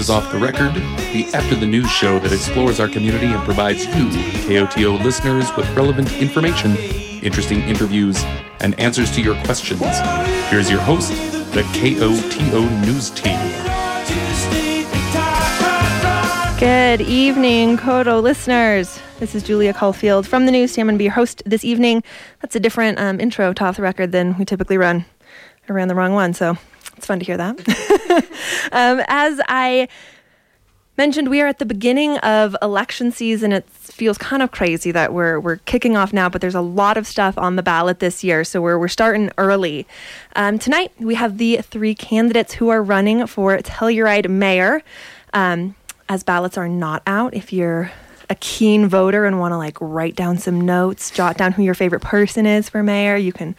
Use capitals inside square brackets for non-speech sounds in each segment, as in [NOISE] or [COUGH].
Is Off the Record, the after the news show that explores our community and provides you, KOTO listeners, with relevant information, interesting interviews, and answers to your questions. Here's your host, the KOTO News Team. Good evening, Koto listeners. This is Julia Caulfield from the news team. I'm going to be your host this evening. That's a different um, intro to Off the Record than we typically run. I ran the wrong one, so it's fun to hear that. [LAUGHS] [LAUGHS] um, as I mentioned, we are at the beginning of election season. It feels kind of crazy that we're we're kicking off now, but there's a lot of stuff on the ballot this year, so we're we're starting early. Um, tonight we have the three candidates who are running for Telluride mayor. Um, as ballots are not out, if you're a keen voter and want to like write down some notes, jot down who your favorite person is for mayor, you can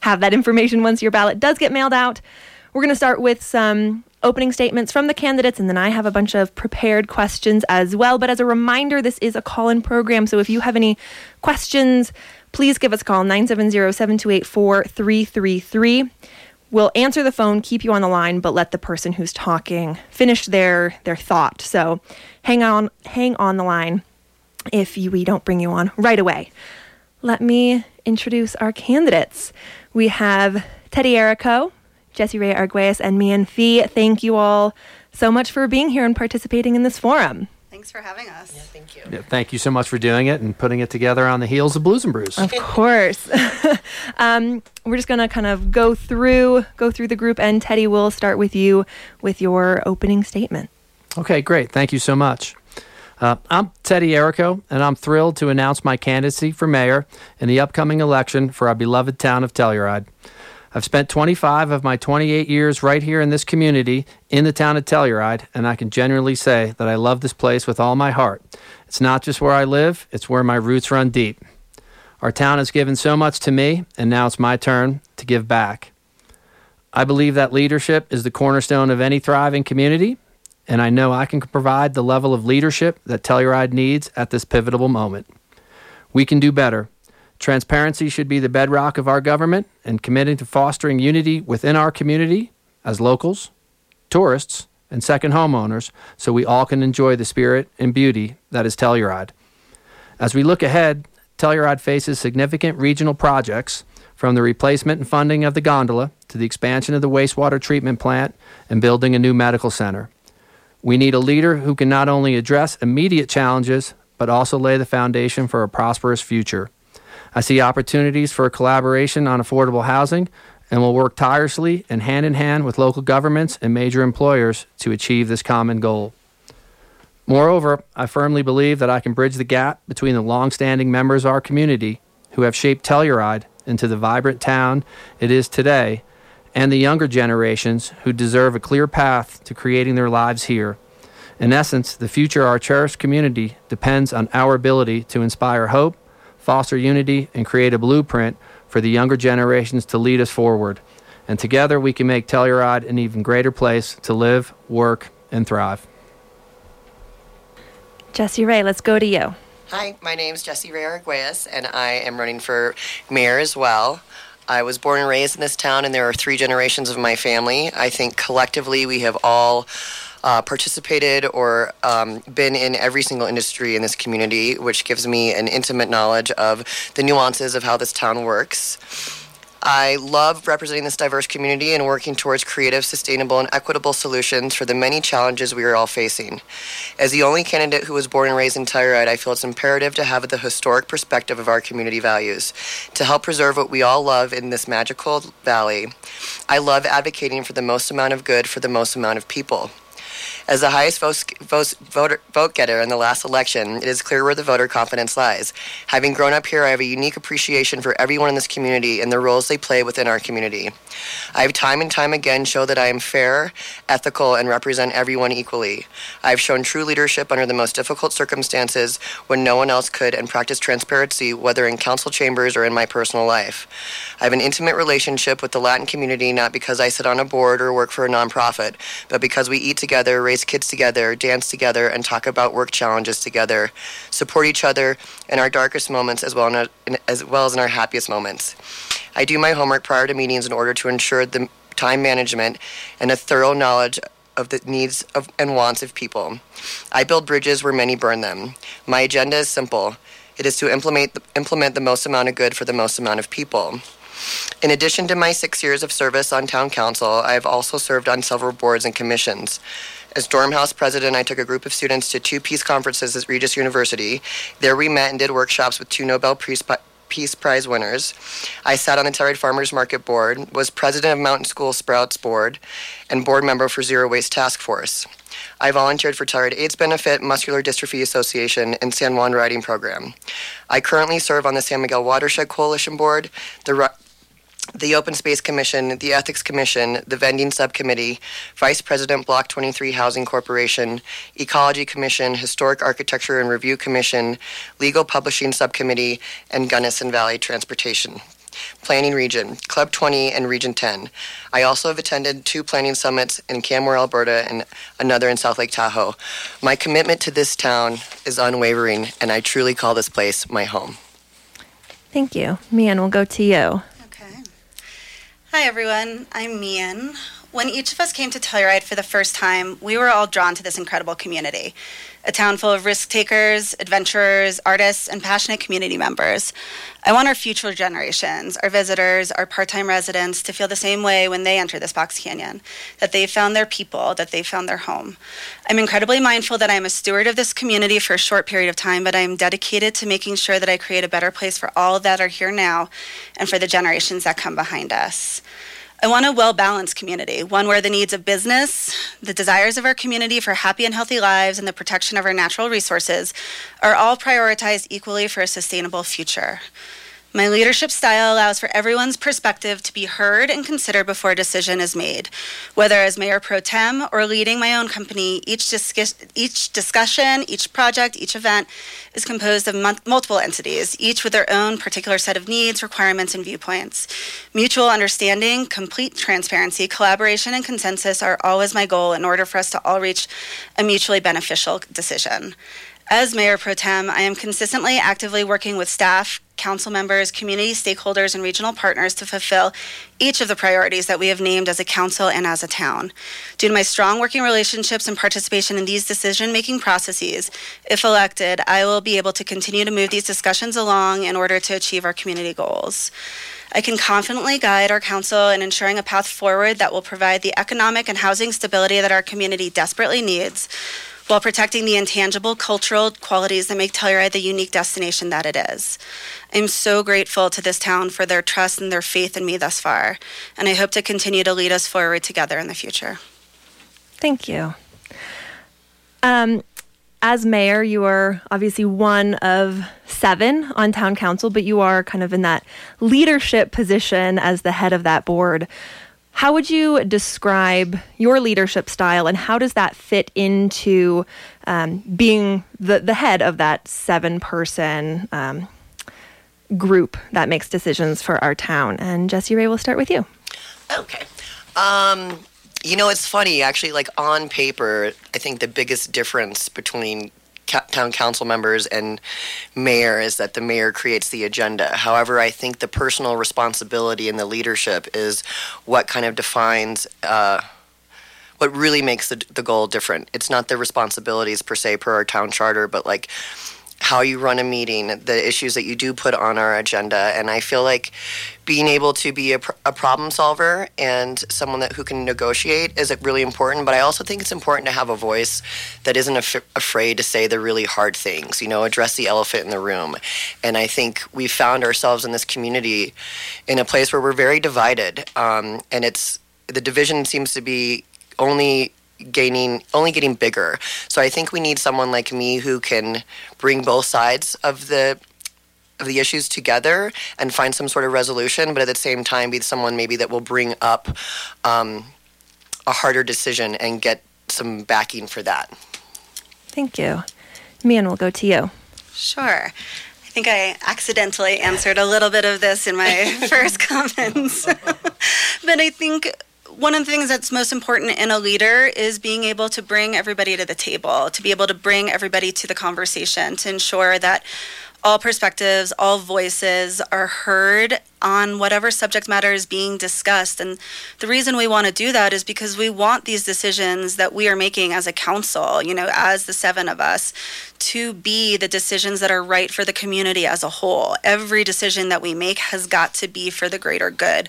have that information once your ballot does get mailed out. We're going to start with some opening statements from the candidates, and then I have a bunch of prepared questions as well. But as a reminder, this is a call in program. So if you have any questions, please give us a call 970 728 4333. We'll answer the phone, keep you on the line, but let the person who's talking finish their their thought. So hang on hang on the line if you, we don't bring you on right away. Let me introduce our candidates. We have Teddy Errico, Jessie Rae Arguelles, and Meehan Fee. Thank you all so much for being here and participating in this forum. Thanks for having us. Yeah, thank you. Yeah, thank you so much for doing it and putting it together on the heels of Blues and Brews. Of course. [LAUGHS] um, we're just gonna kind of go through go through the group, and Teddy will start with you with your opening statement. Okay, great. Thank you so much. Uh, I'm Teddy Errico, and I'm thrilled to announce my candidacy for mayor in the upcoming election for our beloved town of Telluride. I've spent 25 of my 28 years right here in this community in the town of Telluride, and I can genuinely say that I love this place with all my heart. It's not just where I live, it's where my roots run deep. Our town has given so much to me, and now it's my turn to give back. I believe that leadership is the cornerstone of any thriving community, and I know I can provide the level of leadership that Telluride needs at this pivotal moment. We can do better. Transparency should be the bedrock of our government, and committing to fostering unity within our community as locals, tourists, and second homeowners so we all can enjoy the spirit and beauty that is Telluride. As we look ahead, Telluride faces significant regional projects from the replacement and funding of the gondola to the expansion of the wastewater treatment plant and building a new medical center. We need a leader who can not only address immediate challenges, but also lay the foundation for a prosperous future. I see opportunities for collaboration on affordable housing and will work tirelessly and hand in hand with local governments and major employers to achieve this common goal. Moreover, I firmly believe that I can bridge the gap between the long-standing members of our community who have shaped Telluride into the vibrant town it is today and the younger generations who deserve a clear path to creating their lives here. In essence, the future of our cherished community depends on our ability to inspire hope foster unity, and create a blueprint for the younger generations to lead us forward. And together we can make Telluride an even greater place to live, work, and thrive. Jessie Rae, let's go to you. Hi, my name is Jessie Rae Arguelles, and I am running for mayor as well. I was born and raised in this town, and there are three generations of my family. I think collectively we have all uh, participated or um, been in every single industry in this community, which gives me an intimate knowledge of the nuances of how this town works. I love representing this diverse community and working towards creative, sustainable, and equitable solutions for the many challenges we are all facing. As the only candidate who was born and raised in Telluride, I feel it's imperative to have the historic perspective of our community values to help preserve what we all love in this magical valley. I love advocating for the most amount of good for the most amount of people. As the highest vote, vote, voter, vote getter in the last election, it is clear where the voter confidence lies. Having grown up here, I have a unique appreciation for everyone in this community and the roles they play within our community. I have time and time again shown that I am fair, ethical, and represent everyone equally. I have shown true leadership under the most difficult circumstances when no one else could and practiced transparency, whether in council chambers or in my personal life. I have an intimate relationship with the Latin community not because I sit on a board or work for a nonprofit, but because we eat together, raise kids together, dance together, and talk about work challenges together, support each other in our darkest moments as well, in as, well as in our happiest moments. I do my homework prior to meetings in order to ensure the time management and a thorough knowledge of the needs of, and wants of people. I build bridges where many burn them. My agenda is simple. It is to implement implement the most amount of good for the most amount of people. In addition to my six years of service on town council, I have also served on several boards and commissions. As Dormhouse president, I took a group of students to two peace conferences at Regis University. There we met and did workshops with two Nobel Peace, Peace Prize winners. I sat on the Telluride Farmers Market Board, was president of Mountain School Sprouts Board, and board member for Zero Waste Task Force. I volunteered for Telluride AIDS Benefit, Muscular Dystrophy Association, and San Juan Riding Program. I currently serve on the San Miguel Watershed Coalition Board, the the Open Space Commission, the Ethics Commission, the Vending Subcommittee, Vice President Block 23 Housing Corporation, Ecology Commission, Historic Architecture and Review Commission, Legal Publishing Subcommittee, and Gunnison Valley Transportation. Planning Region, Club 20 and Region 10. I also have attended two planning summits in Canmore, Alberta, and another in South Lake Tahoe. My commitment to this town is unwavering, and I truly call this place my home. Thank you. Meehan, we'll go to you. Hi, everyone. I'm Meehan. When each of us came to Telluride for the first time, we were all drawn to this incredible community. A town full of risk takers, adventurers, artists, and passionate community members. I want our future generations, our visitors, our part time residents to feel the same way when they enter this box canyon that they've found their people, that they've found their home. I'm incredibly mindful that I'm a steward of this community for a short period of time, but I am dedicated to making sure that I create a better place for all that are here now and for the generations that come behind us. I want a well balanced community, one where the needs of business, the desires of our community for happy and healthy lives, and the protection of our natural resources are all prioritized equally for a sustainable future. My leadership style allows for everyone's perspective to be heard and considered before a decision is made. Whether as mayor pro tem or leading my own company, each, each discussion, each project, each event is composed of m- multiple entities, each with their own particular set of needs, requirements, and viewpoints. Mutual understanding, complete transparency, collaboration, and consensus are always my goal in order for us to all reach a mutually beneficial decision. As Mayor Pro Tem, I am consistently actively working with staff, council members, community stakeholders, and regional partners to fulfill each of the priorities that we have named as a council and as a town. Due to my strong working relationships and participation in these decision making processes, if elected, I will be able to continue to move these discussions along in order to achieve our community goals. I can confidently guide our council in ensuring a path forward that will provide the economic and housing stability that our community desperately needs while protecting the intangible cultural qualities that make Telluride the unique destination that it is. I'm so grateful to this town for their trust and their faith in me thus far, and I hope to continue to lead us forward together in the future. Thank you. Um, as mayor, you are obviously one of seven on town council, but you are kind of in that leadership position as the head of that board. How would you describe your leadership style, and how does that fit into um, being the, the head of that seven person um, group that makes decisions for our town? And Jessie Rae, we'll start with you. Okay. Um, you know, it's funny, actually, like on paper, I think the biggest difference between town council members and mayor is that the mayor creates the agenda. However, I think the personal responsibility and the leadership is what kind of defines. Uh, what really makes the, the goal different. It's not the responsibilities per se per our town charter, but like how you run a meeting, the issues that you do put on our agenda. And I feel like being able to be a, pr- a problem solver and someone that who can negotiate is really important. But I also think it's important to have a voice that isn't af- afraid to say the really hard things. You know, address the elephant in the room. And I think we found ourselves in this community in a place where we're very divided, um, and it's the division seems to be only gaining only getting bigger. So I think we need someone like me who can bring both sides of the of the issues together and find some sort of resolution, but at the same time be someone maybe that will bring up um, a harder decision and get some backing for that. Thank you. Meehan, we'll go to you. Sure. I think I accidentally answered a little bit of this in my [LAUGHS] first comments. [LAUGHS] but I think one of the things that's most important in a leader is being able to bring everybody to the table, to be able to bring everybody to the conversation, to ensure that all perspectives, all voices are heard on whatever subject matter is being discussed. And the reason we want to do that is because we want these decisions that we are making as a council, you know, as the seven of us, to be the decisions that are right for the community as a whole. Every decision that we make has got to be for the greater good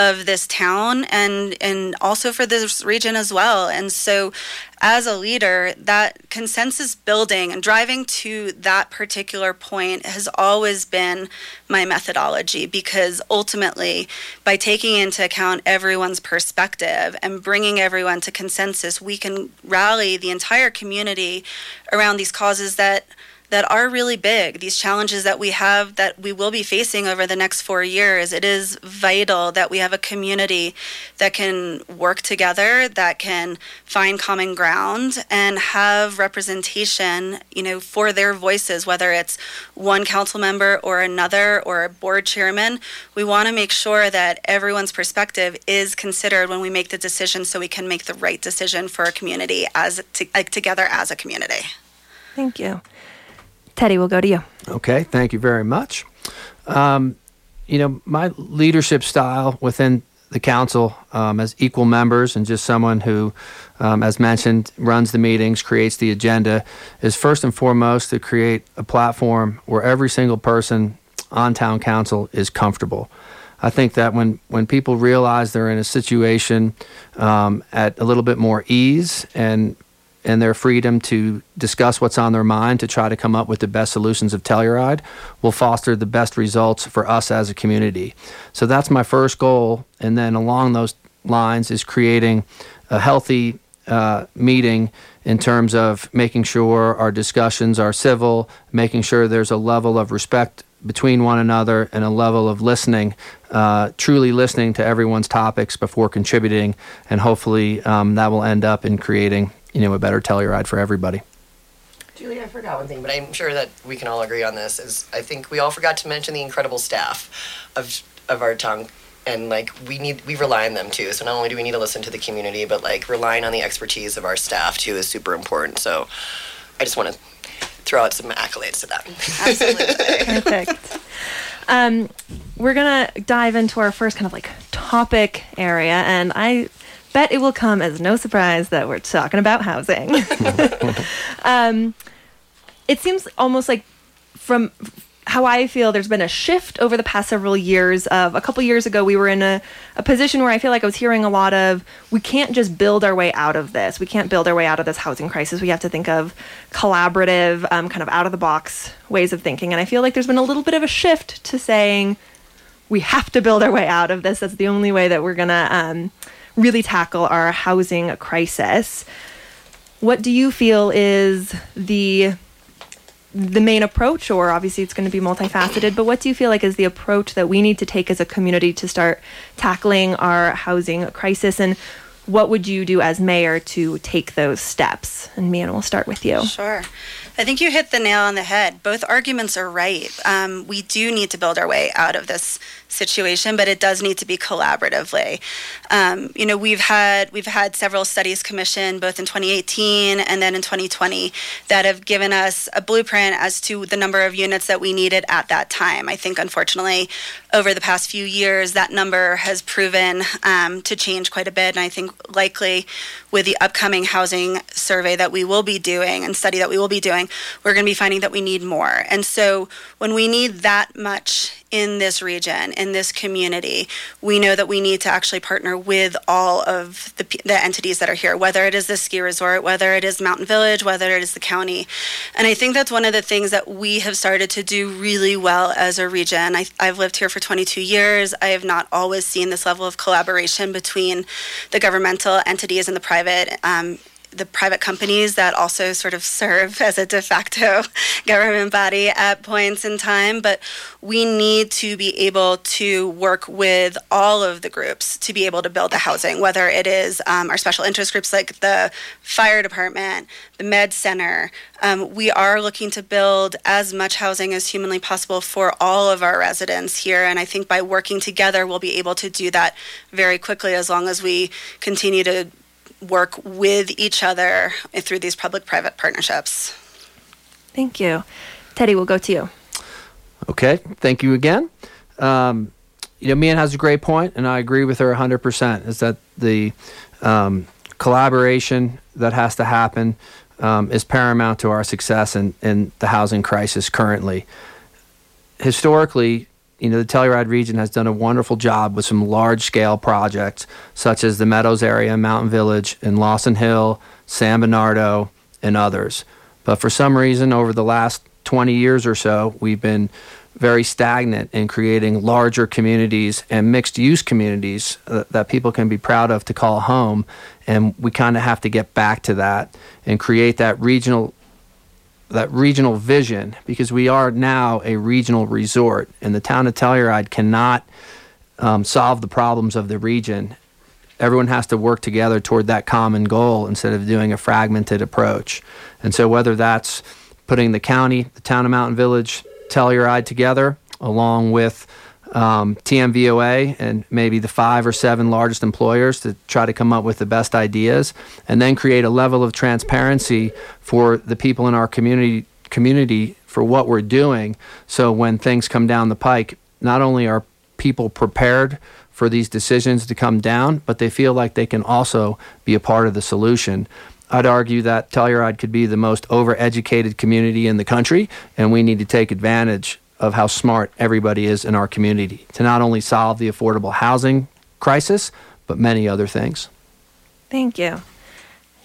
of this town and and also for this region as well. And so as a leader, that consensus building and driving to that particular point has always been my methodology because ultimately, by taking into account everyone's perspective and bringing everyone to consensus, we can rally the entire community around these causes that that are really big, these challenges that we have that we will be facing over the next four years. It is vital that we have a community that can work together, that can find common ground, and have representation, you know, for their voices, whether it's one council member or another or a board chairman. We want to make sure that everyone's perspective is considered when we make the decision so we can make the right decision for a community as to, like, together as a community. Thank you. Teddy, we'll go to you. Okay, thank you very much. Um, you know, my leadership style within the council um, as equal members and just someone who, um, as mentioned, runs the meetings, creates the agenda, is first and foremost to create a platform where every single person on town council is comfortable. I think that when, when people realize they're in a situation um, at a little bit more ease and and their freedom to discuss what's on their mind to try to come up with the best solutions of Telluride will foster the best results for us as a community. So that's my first goal. And then along those lines is creating a healthy uh, meeting in terms of making sure our discussions are civil, making sure there's a level of respect between one another and a level of listening, uh, truly listening to everyone's topics before contributing, and hopefully um, that will end up in creating you know a better Telluride for everybody. Julie, I forgot one thing, but I'm sure that we can all agree on this. Is I think we all forgot to mention the incredible staff of of our tongue and like we need we rely on them too. So not only do we need to listen to the community, but like relying on the expertise of our staff too is super important. So I just want to throw out some accolades to them. Absolutely. [LAUGHS] Perfect. Um, we're gonna dive into our first kind of like topic area, and I bet it will come as no surprise that we're talking about housing. [LAUGHS] um, it seems almost like from how I feel, there's been a shift over the past several years. Of a couple years ago, we were in a, a position where I feel like I was hearing a lot of we can't just build our way out of this. We can't build our way out of this housing crisis. We have to think of collaborative, um, kind of out of the box ways of thinking. And I feel like there's been a little bit of a shift to saying we have to build our way out of this. That's the only way that we're gonna. Um, really tackle our housing crisis. What do you feel is the the main approach or obviously it's going to be multifaceted but what do you feel like is the approach that we need to take as a community to start tackling our housing crisis and what would you do as mayor to take those steps and Meehan we'll start with you Sure. I think you hit the nail on the head. Both arguments are right. Um, we do need to build our way out of this situation, but it does need to be collaboratively. Um, you know, we've had we've had several studies commissioned both in 2018 and then in 2020 that have given us a blueprint as to the number of units that we needed at that time. I think, unfortunately, over the past few years, that number has proven um, to change quite a bit, and I think likely with the upcoming housing survey that we will be doing and study that we will be doing, we're going to be finding that we need more. And so when we need that much in this region, in this community, we know that we need to actually partner with all of the, the entities that are here, whether it is the ski resort, whether it is Mountain Village, whether it is the county. And I think that's one of the things that we have started to do really well as a region. I, I've lived here for 22 years. I have not always seen this level of collaboration between the governmental entities and the private um, the private companies that also sort of serve as a de facto [LAUGHS] government body at points in time. But we need to be able to work with all of the groups to be able to build the housing, whether it is um, our special interest groups like the fire department, the med center. Um, we are looking to build as much housing as humanly possible for all of our residents here. And I think by working together, we'll be able to do that very quickly as long as we continue to work with each other through these public private partnerships. thank you Teddy we'll go to you Okay, thank you again. Um, you know, Meehan has a great point, and I agree with her 100%. Is that the um, collaboration that has to happen um, is paramount to our success in, in the housing crisis currently. Historically, you know, the Telluride region has done a wonderful job with some large scale projects, such as the Meadows area, Mountain Village, and Lawson Hill, San Bernardo, and others. But for some reason, over the last 20 years or so, we've been very stagnant in creating larger communities and mixed use communities uh, that people can be proud of to call home. And we kind of have to get back to that and create that regional that regional vision because we are now a regional resort and the town of Telluride cannot um, solve the problems of the region. Everyone has to work together toward that common goal instead of doing a fragmented approach. And so whether that's putting the county, the town of Mountain Village, Telluride together, along with um, TMVOA and maybe the five or seven largest employers to try to come up with the best ideas, and then create a level of transparency for the people in our community community for what we're doing. So when things come down the pike, not only are people prepared for these decisions to come down, but they feel like they can also be a part of the solution. I'd argue that Telluride could be the most overeducated community in the country, and we need to take advantage of how smart everybody is in our community to not only solve the affordable housing crisis, but many other things. Thank you.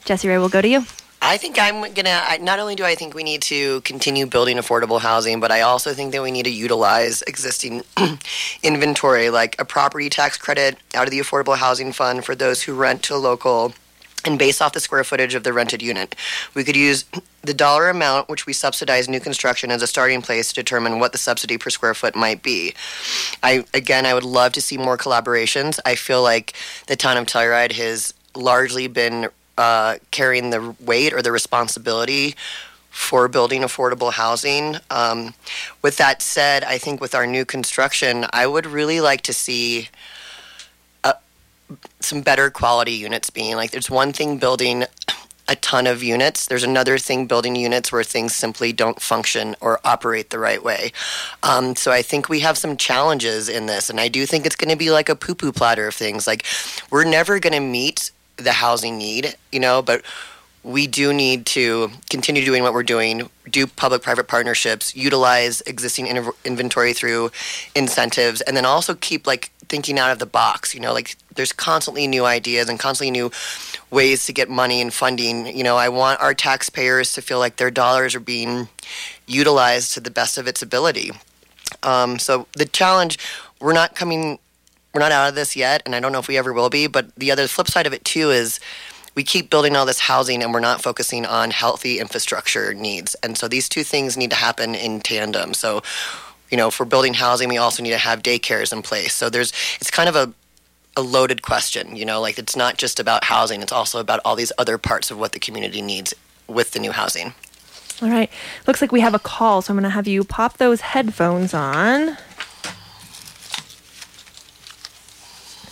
Jessie Rae, we'll go to you. I think I'm gonna. I, not only do I think we need to continue building affordable housing, but I also think that we need to utilize existing [CLEARS THROAT] inventory, like a property tax credit out of the affordable housing fund for those who rent to local and based off the square footage of the rented unit. We could use the dollar amount which we subsidize new construction as a starting place to determine what the subsidy per square foot might be. I again I would love to see more collaborations. I feel like the town of Telluride has largely been uh, carrying the weight or the responsibility for building affordable housing. Um, with that said, I think with our new construction, I would really like to see some better quality units being like there's one thing building a ton of units. There's another thing building units where things simply don't function or operate the right way. Um, so I think we have some challenges in this, and I do think it's going to be like a poo poo platter of things. Like we're never going to meet the housing need, you know, but we do need to continue doing what we're doing, do public private partnerships, utilize existing in- inventory through incentives, and then also keep like thinking out of the box. You know, like there's constantly new ideas and constantly new ways to get money and funding. You know, I want our taxpayers to feel like their dollars are being utilized to the best of its ability. Um, so the challenge, we're not coming, we're not out of this yet, and I don't know if we ever will be. But the other flip side of it too is we keep building all this housing and we're not focusing on healthy infrastructure needs. And so these two things need to happen in tandem. So you know, for building housing, we also need to have daycares in place. So there's, it's kind of a, a loaded question, you know, like it's not just about housing, it's also about all these other parts of what the community needs with the new housing. All right. Looks like we have a call, so I'm going to have you pop those headphones on.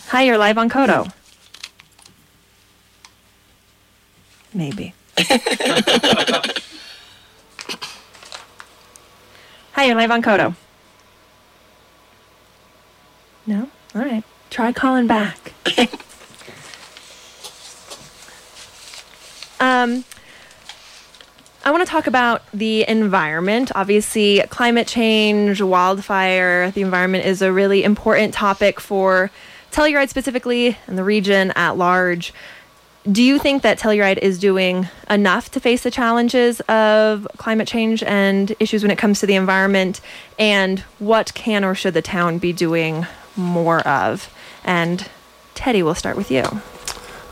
Hi, you're live on KOTO. Maybe. [LAUGHS] Hi, you're live on KOTO. No? All right. Try calling back. [COUGHS] um, I want to talk about the environment. Obviously, climate change, wildfire, the environment is a really important topic for Telluride specifically and the region at large. Do you think that Telluride is doing enough to face the challenges of climate change and issues when it comes to the environment? And what can or should the town be doing more of? And Teddy, we'll start with you.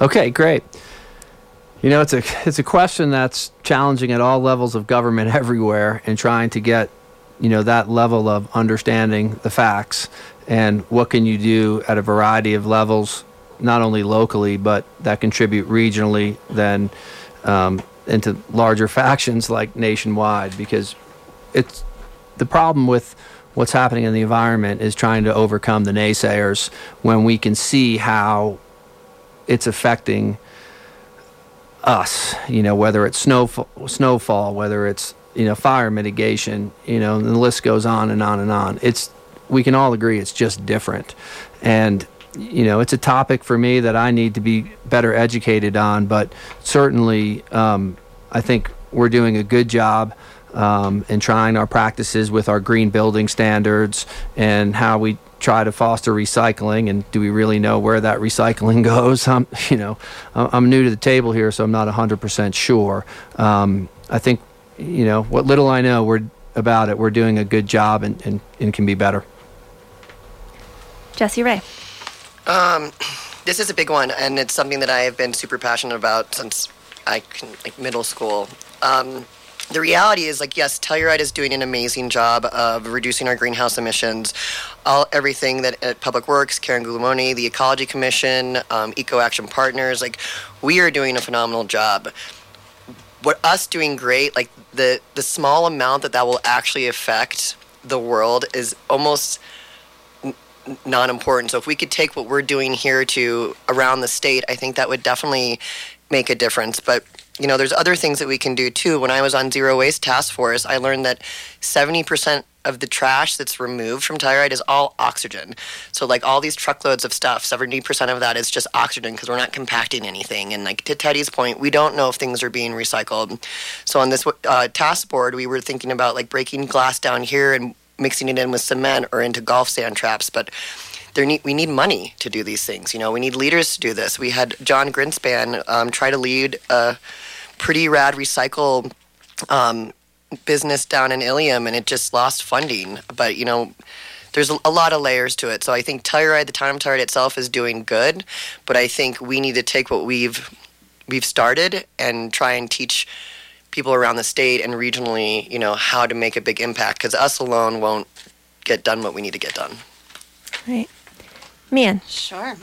Okay, great. You know, it's a it's a question that's challenging at all levels of government [LAUGHS] everywhere and trying to get, you know, that level of understanding the facts and what can you do at a variety of levels, not only locally but that contribute regionally, then um, into larger [LAUGHS] factions like nationwide. Because it's the problem with what's happening in the environment is trying to overcome the naysayers when we can see how it's affecting us. You know, whether it's snowfall, snowfall whether it's you know, fire mitigation, you know, the list goes on and on and on. It's we can all agree it's just different, and you know, it's a topic for me that I need to be better educated on. But certainly, um, I think we're doing a good job um, in trying our practices with our green building standards and how we try to foster recycling. And do we really know where that recycling [LAUGHS] goes? I'm, you know, I'm new to the table here, so I'm not 100% sure. Um, I think, you know, what little I know we're about it, we're doing a good job and, and, and can be better. Jessie Rae. Um, [CLEARS THROAT] this is a big one, and it's something that I have been super passionate about since I can, like middle school. Um, the reality is like yes telluride is doing an amazing job of reducing our greenhouse emissions all everything that at public works karen guglielmone the ecology commission um, eco action partners like we are doing a phenomenal job what us doing great like the the small amount that that will actually affect the world is almost not important. So if we could take what we're doing here to around the state, I think that would definitely make a difference. But you know, there's other things that we can do too. When I was on Zero Waste Task Force, I learned that 70% of the trash that's removed from Telluride is all oxygen. So like all these truckloads of stuff, 70% of that is just oxygen because we're not compacting anything. And like to Teddy's point, we don't know if things are being recycled. So on this uh, task board, we were thinking about like breaking glass down here and mixing it in with cement or into golf sand traps, but there need, we need money to do these things. You know, we need leaders to do this. We had John Grinspan um, try to lead a pretty rad recycle um, business down in Ilium, and it just lost funding. But you know, there's a, lot of layers to it. So I think Telluride, the of Telluride itself, is doing good, but I think we need to take what we've we've started and try and teach people around the state and regionally, you know, how to make a big impact because us alone won't get done what we need to get done. Right. Meehan. Sure.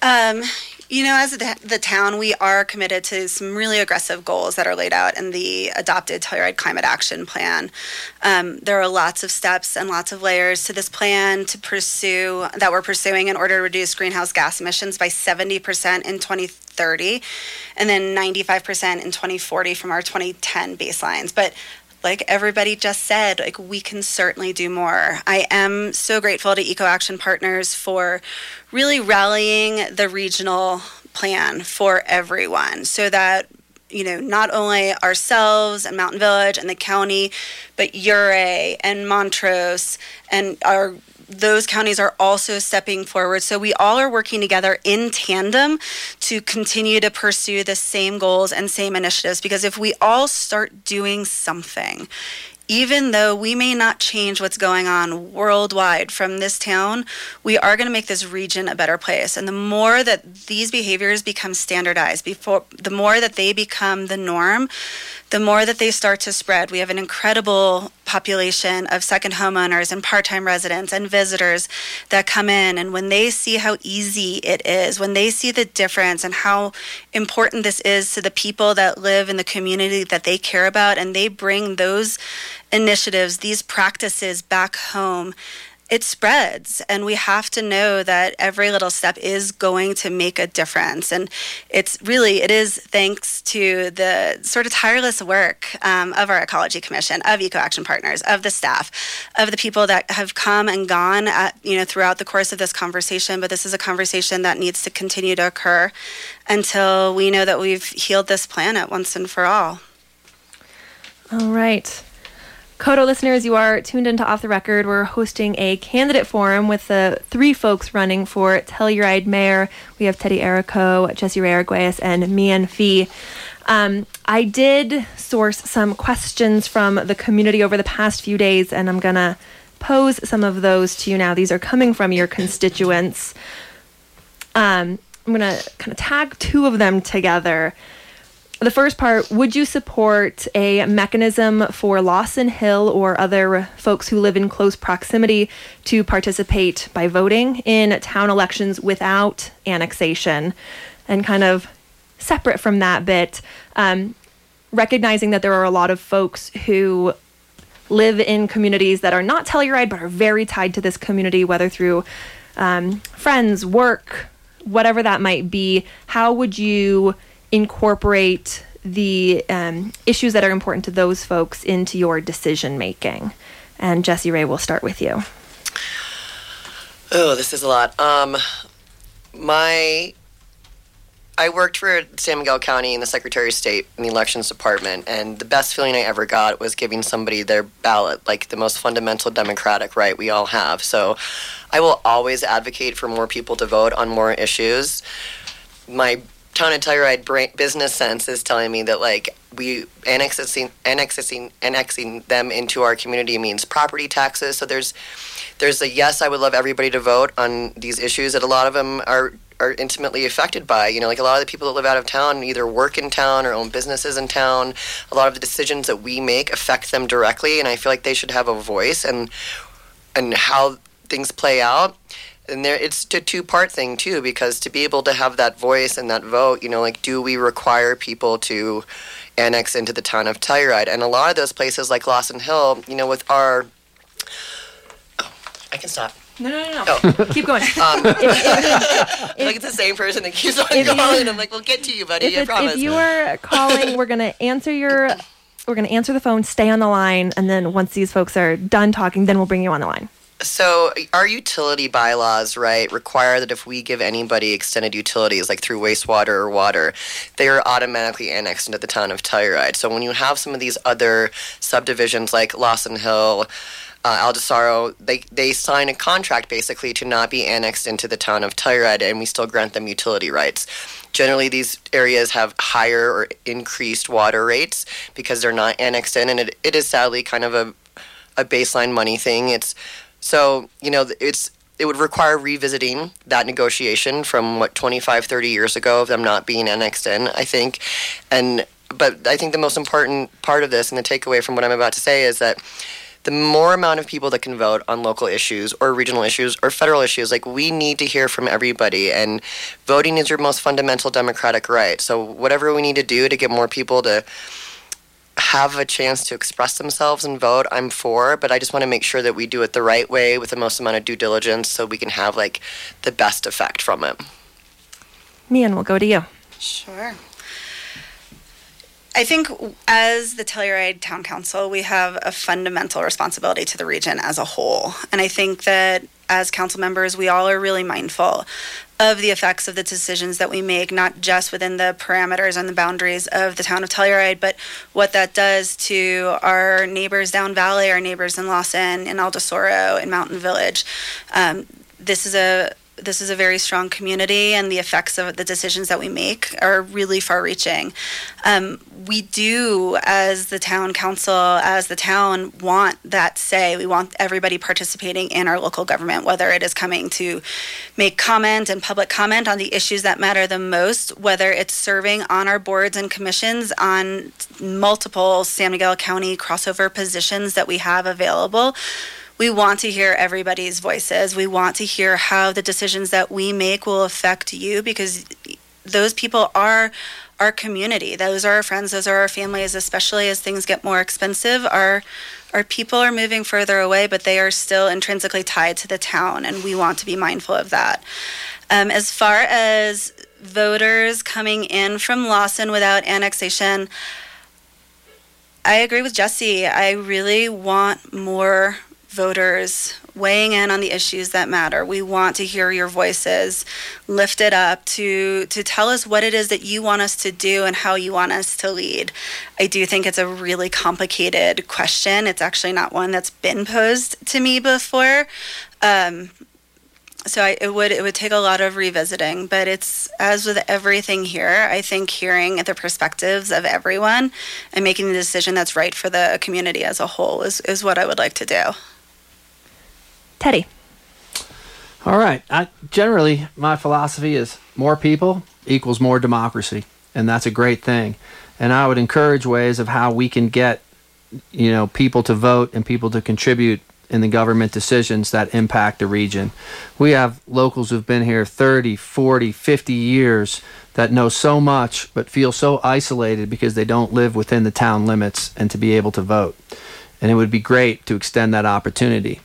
Um, you know, as the, the town, we are committed to some really aggressive goals that are laid out in the adopted Telluride Climate Action Plan. Um, there are lots of steps and lots of layers to this plan to pursue that we're pursuing in order to reduce greenhouse gas emissions by 70% in 2030 and then 95% in 2040 from our 2010 baselines. But like everybody just said, like we can certainly do more. I am so grateful to Eco Action Partners for really rallying the regional plan for everyone so that you know, not only ourselves and Mountain Village and the county, but Ouray and Montrose and our those counties are also stepping forward. So we all are working together in tandem to continue to pursue the same goals and same initiatives because if we all start doing something, even though we may not change what's going on worldwide from this town, we are going to make this region a better place. And the more that these behaviors become standardized, before the more that they become the norm, the more that they start to spread. We have an incredible population of second homeowners and part time residents and visitors that come in. And when they see how easy it is, when they see the difference and how important this is to the people that live in the community that they care about, and they bring those initiatives, these practices back home, it spreads and we have to know that every little step is going to make a difference. And it's really it is thanks to the sort of tireless work um, of our ecology commission of eco action partners of the staff of the people that have come and gone at, you know throughout the course of this conversation. But this is a conversation that needs to continue to occur until we know that we've healed this planet once and for all. All right KOTO listeners, you are tuned into Off the Record. We're hosting a candidate forum with the three folks running for Telluride mayor. We have Teddy Errico, Jessie Rae Arguelles, and Meehan Fee. Um, I did source some questions from the community over the past few days, and I'm going to pose some of those to you now. These are coming from your constituents. Um, I'm going to kind of tag two of them together. The first part Would you support a mechanism for Lawson Hill or other folks who live in close proximity to participate by voting in town elections without annexation? And kind of separate from that bit, um, recognizing that there are a lot of folks who live in communities that are not Telluride but are very tied to this community, whether through um, friends, work, whatever that might be. How would you incorporate the um, issues that are important to those folks into your decision making? And Jessie Rae, we'll start with you. Oh, this is a lot. Um, my I worked for San Miguel County in the Secretary of State in the Elections Department, and the best feeling I ever got was giving somebody their ballot, like the most fundamental democratic right we all have. So I will always advocate for more people to vote on more issues. My town of Telluride business sense is telling me that like we annexing annexing annexing them into our community means property taxes. So there's there's a yes, I would love everybody to vote on these issues that a lot of them are are intimately affected by. You know, like a lot of the people that live out of town either work in town or own businesses in town. A lot of the decisions that we make affect them directly, and I feel like they should have a voice and and how things play out. And there, it's a two-part thing too, because to be able to have that voice and that vote, you know, like, do we require people to annex into the town of Telluride? And a lot of those places, like Lawson Hill, you know, with our, oh, I can stop. No, no, no, no. Oh. [LAUGHS] Keep going. Um, [LAUGHS] if, if, if, [LAUGHS] like it's the same person that keeps on calling. I'm like, we'll get to you, buddy. I promise. If you are calling, we're gonna answer your. We're gonna answer the phone. Stay on the line, and then once these folks are done talking, then we'll bring you on the line. So, our utility bylaws, right, require that if we give anybody extended utilities, like through wastewater or water, they are automatically annexed into the town of Telluride. So, when you have some of these other subdivisions like Lawson Hill, uh, they, they sign a contract basically to not be annexed into the town of Telluride, and we still grant them utility rights. Generally, these areas have higher or increased water rates because they're not annexed in, and it, it is sadly kind of a, a baseline money thing. It's so you know it's it would require revisiting that negotiation from what 25 30 years ago of them not being annexed in i think and but i think the most important part of this and the takeaway from what i'm about to say is that the more amount of people that can vote on local issues or regional issues or federal issues, like we need to hear from everybody. And voting is your most fundamental democratic right. So, whatever we need to do to get more people to have a chance to express themselves and vote, I'm for. But I just want to make sure that we do it the right way with the most amount of due diligence so we can have like the best effect from it. Meehan, we'll go to you. Sure. I think as the Telluride Town Council, we have a fundamental responsibility to the region as a whole. And I think that as council members, we all are really mindful of the effects of the decisions that we make, not just within the parameters and the boundaries of the town of Telluride, but what that does to our neighbors down valley, our neighbors in Lawson, in Aldasoro, in Mountain Village. Um, this is a this is a very strong community, and the effects of the decisions that we make are really far reaching. Um, we do, as the town council, as the town, want that say. We want everybody participating in our local government, whether it is coming to make comment and public comment on the issues that matter the most, whether it's serving on our boards and commissions on multiple San Miguel County crossover positions that we have available we want to hear everybody's voices. We want to hear how the decisions that we make will affect you because those people are our community. Those are our friends, those are our families, especially as things get more expensive. Our our people are moving further away, but they are still intrinsically tied to the town, and we want to be mindful of that. Um, as far as voters coming in from Lawson without annexation, I agree with Jessie. I really want more voters weighing in on the issues that matter. We want to hear your voices lifted up to to tell us what it is that you want us to do and how you want us to lead. I do think it's a really complicated question. It's actually not one that's been posed to me before. Um, so I, it would it would take a lot of revisiting but it's as with everything here i think hearing the perspectives of everyone and making the decision that's right for the community as a whole is, is what i would like to do Teddy. All right. I, generally, my philosophy is more people equals more democracy, and that's a great thing. And I would encourage ways of how we can get, you know, people to vote and people to contribute in the government decisions that impact the region. We have locals who've been here 30, 40, 50 years that know so much but feel so isolated because they don't live within the town limits and to be able to vote. And it would be great to extend that opportunity.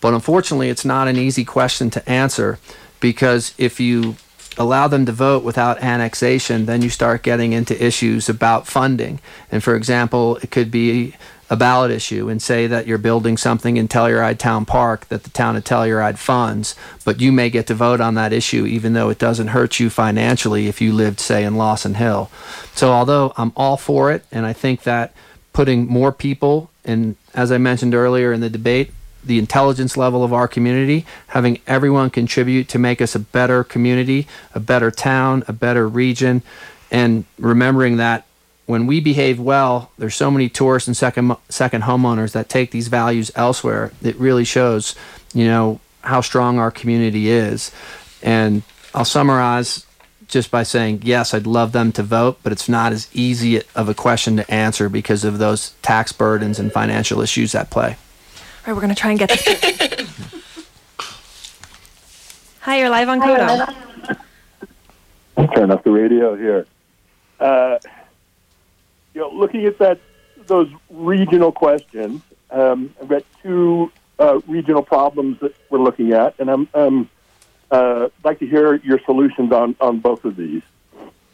But unfortunately, it's not an easy question to answer because if you allow them to vote without annexation, then you start getting into issues about funding. And for example, it could be a ballot issue and say that you're building something in Telluride Town Park that the town of Telluride funds, but you may get to vote on that issue even though it doesn't hurt you financially if you lived, say, in Lawson Hill. So although I'm all for it, and I think that putting more people, and as I mentioned earlier in the debate, the intelligence level of our community, having everyone contribute to make us a better community, a better town, a better region, and remembering that when we behave well, there's so many tourists and second second homeowners that take these values elsewhere. It really shows, you know, how strong our community is. And I'll summarize just by saying, yes, I'd love them to vote, but it's not as easy of a question to answer because of those tax burdens and financial issues at play. All right, we're going to try and get this. [LAUGHS] Hi, you're live on KOTO. Turn off the radio here. Uh, you know, looking at that, those regional questions, um, I've got two uh, regional problems that we're looking at, and I'm um, uh, like to hear your solutions on, on both of these.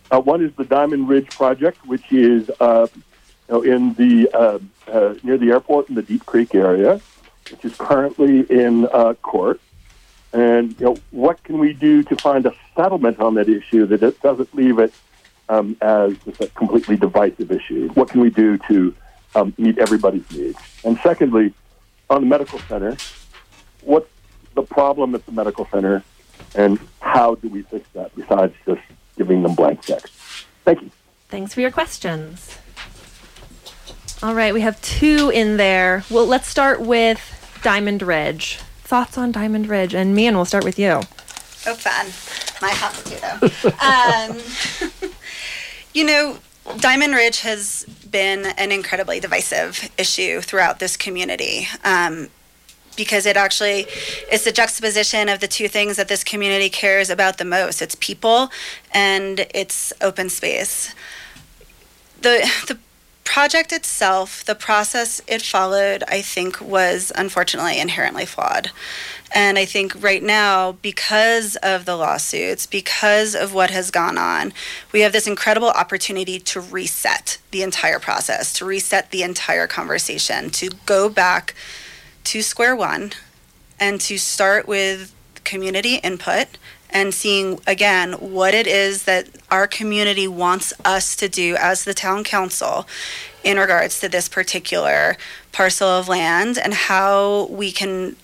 Uh, one is the Diamond Ridge project, which is uh, you know, in the uh, uh, near the airport in the Deep Creek area, which is currently in uh, court. And you know, what can we do to find a settlement on that issue that it doesn't leave it um, as a completely divisive issue? What can we do to um, meet everybody's needs? And secondly, on the medical center, what's the problem at the medical center, and how do we fix that besides just giving them blank checks? Thank you. Thanks for your questions. All right, we have two in there. Well, let's start with Diamond Ridge. Thoughts on Diamond Ridge? And Meehan, we'll start with you. Oh, fun. My hot potato. um, [LAUGHS] you know, Diamond Ridge has been an incredibly divisive issue throughout this community. Um, because it actually is the juxtaposition of the two things that this community cares about the most it's people and it's open space the the project itself the process it followed i think was unfortunately inherently flawed. And i think right now because of the lawsuits because of what has gone on we have this incredible opportunity to reset the entire process to reset the entire conversation to go back to square one and to start with community input and seeing again what it is that our community wants us to do as the town council in regards to this particular parcel of land and how we can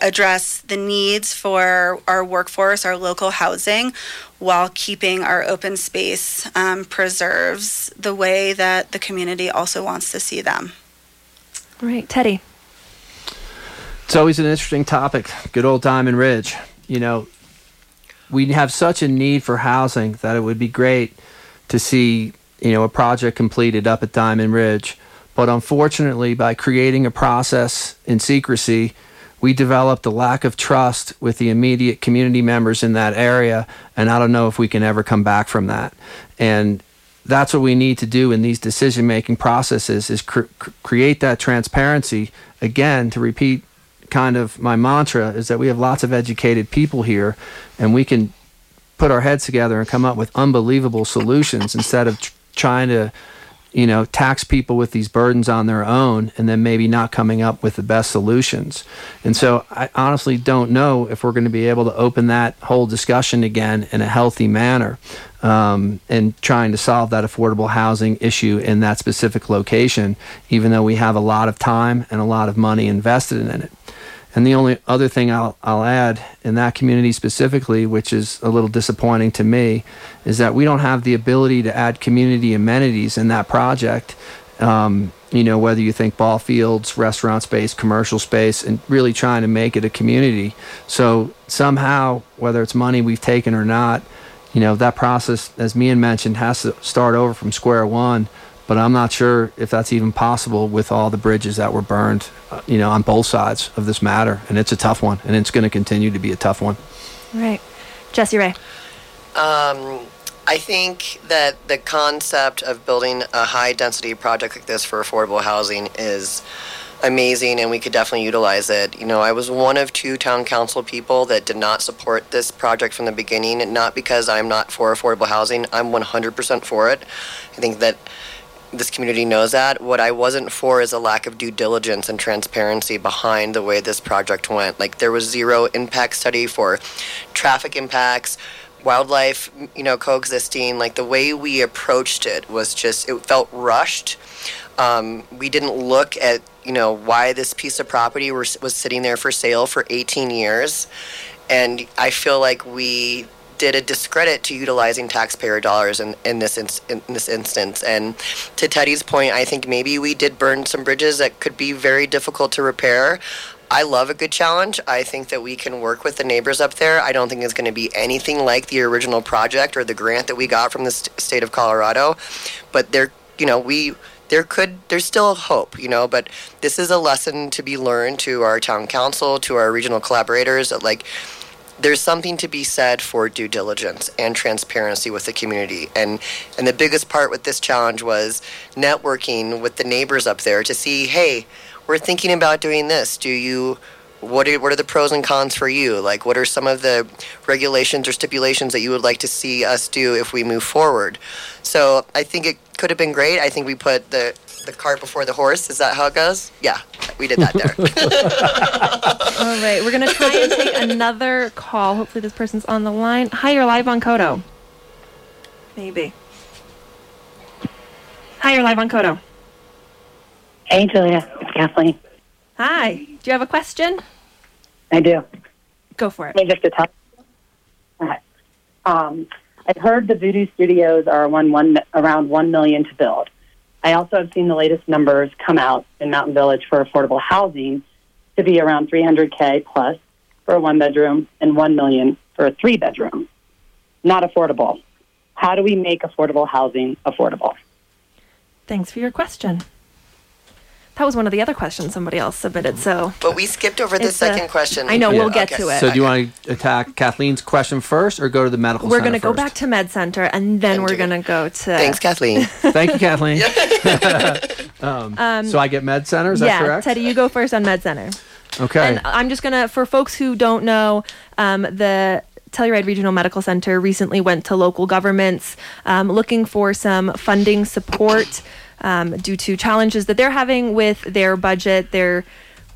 address the needs for our workforce, our local housing, while keeping our open space um, preserves the way that the community also wants to see them. All right, Teddy. It's always an interesting topic. Good old Diamond Ridge. You know, we have such a need for housing that it would be great to see, you know, a project completed up at Diamond Ridge. But unfortunately, by creating a process in secrecy, we developed a lack of trust with the immediate community members in that area. And I don't know if we can ever come back from that. And that's what we need to do in these decision making processes is cr- create that transparency again to repeat kind of my mantra is that we have lots of educated people here and we can put our heads together and come up with unbelievable solutions instead of tr- trying to you know tax people with these burdens on their own and then maybe not coming up with the best solutions. And so i honestly don't know if we're going to be able to open that whole discussion again in a healthy manner um, and trying to solve that affordable housing issue in that specific location even though we have a lot of time and a lot of money invested in it and the only other thing I'll, I'll add in that community specifically, which is a little disappointing to me, is that we don't have the ability to add community amenities in that project. Um, you know, whether you think ball fields, restaurant space, commercial space, and really trying to make it a community. So somehow, whether it's money we've taken or not, you know, that process, as Meehan mentioned, has to start over from square one but I'm not sure if that's even possible with all the bridges that were burned, uh, you know, on both sides of this matter. And it's a tough one, and it's going to continue to be a tough one. Right. Jessie Rae. Um, I think that the concept of building a high density project like this for affordable housing is amazing and we could definitely utilize it. You know, I was one of two town council people that did not support this project from the beginning, not because I'm not for affordable housing. I'm 100% for it. I think that this community knows that. What I wasn't for is a lack of due diligence and transparency behind the way this project went. Like there was zero impact study for traffic impacts, wildlife, you know, coexisting. Like the way we approached it was just it felt rushed. Um, we didn't look at you know why this piece of property was, was sitting there for sale for 18 years, and I feel like we did a discredit to utilizing taxpayer dollars in, in this in, in this instance. And to Teddy's point, I think maybe we did burn some bridges that could be very difficult to repair. I love a good challenge. I think that we can work with the neighbors up there. I don't think it's going to be anything like the original project or the grant that we got from the st- state of Colorado, but there, you know, we there could there's still hope, you know, but this is a lesson to be learned to our town council, to our regional collaborators that like there's something to be said for due diligence and transparency with the community. And and the biggest part with this challenge was networking with the neighbors up there to see, hey, we're thinking about doing this. Do you what are, what are the pros and cons for you? Like, what are some of the regulations or stipulations that you would like to see us do if we move forward? So I think it could have been great. I think we put the the cart before the horse. Is that how it goes? Yeah, we did that there. [LAUGHS] All right, we're gonna try and take another call. Hopefully, this person's on the line. Hi, you're live on KOTO. Maybe. Hi, you're live on KOTO. Hey, Julia. It's Kathleen. Hi. Do you have a question? I do. Go for it. Just to tell. Okay. Um, I've heard the Voodoo Studios are one, one around one million to build. I also have seen the latest numbers come out in Mountain Village for affordable housing to be around 300k plus for a one bedroom and 1 million for a three bedroom. Not affordable. How do we make affordable housing affordable? Thanks for your question. That was one of the other questions somebody else submitted. So but we skipped over the It's a- second question. I know Yeah. we'll get Okay. to it. So do you want to attack Kathleen's question first or go to the medical we're going to go first? back to Med Center and then And we're going to go to. Thanks, Kathleen. [LAUGHS] Thank you, Kathleen. [LAUGHS] [LAUGHS] um, so I get Med Center, is that yeah, correct? Teddy, you go first on Med Center. Okay. And I'm just gonna, for folks who don't know, um, the Telluride Regional Medical Center recently went to local governments um, looking for some funding support um, due to challenges that they're having with their budget. They're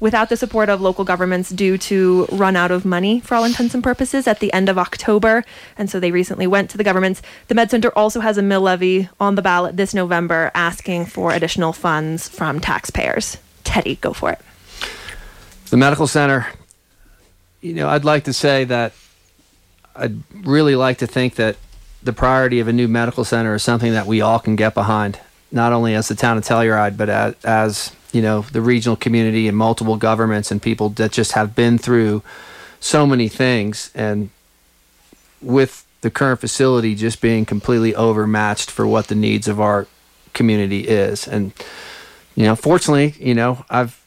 without the support of local governments due to run out of money for all intents and purposes at the end of October. And so they recently went to the governments. The Med Center also has a mill levy on the ballot this November asking for additional funds from taxpayers. Teddy, go for it. the medical center, you know, I'd like to say that I'd really like to think that the priority of a new medical center is something that we all can get behind, not only as the town of Telluride, but as, as you know, the regional community and multiple governments and people that just have been through so many things. And with the current facility just being completely overmatched for what the needs of our community is. And, you know, fortunately, you know, I've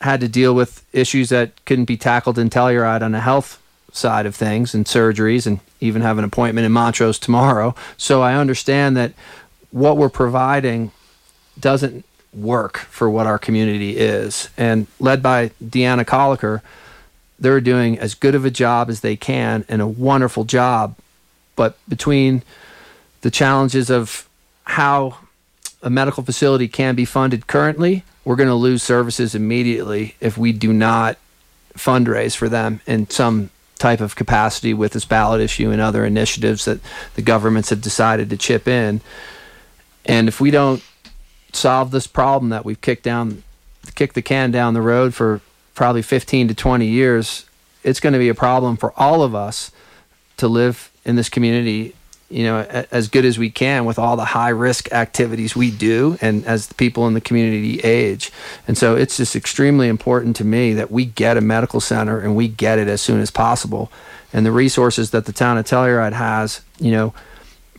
had to deal with issues that couldn't be tackled in Telluride on the health side of things and surgeries and even have an appointment in Montrose tomorrow. So I understand that what we're providing doesn't work for what our community is. And led by Deanna Colliker, they're doing as good of a job as they can and a wonderful job. But between the challenges of how a medical facility can be funded currently, we're going to lose services immediately if we do not fundraise for them in some type of capacity with this ballot issue and other initiatives that the governments have decided to chip in. And if we don't solve this problem that we've kicked down, kicked the can down the road for probably 15 to 20 years, it's going to be a problem for all of us to live in this community you know as good as we can with all the high risk activities we do and as the people in the community age. And so it's just extremely important to me that we get a medical center and we get it as soon as possible. And the resources that the town of Telluride has you know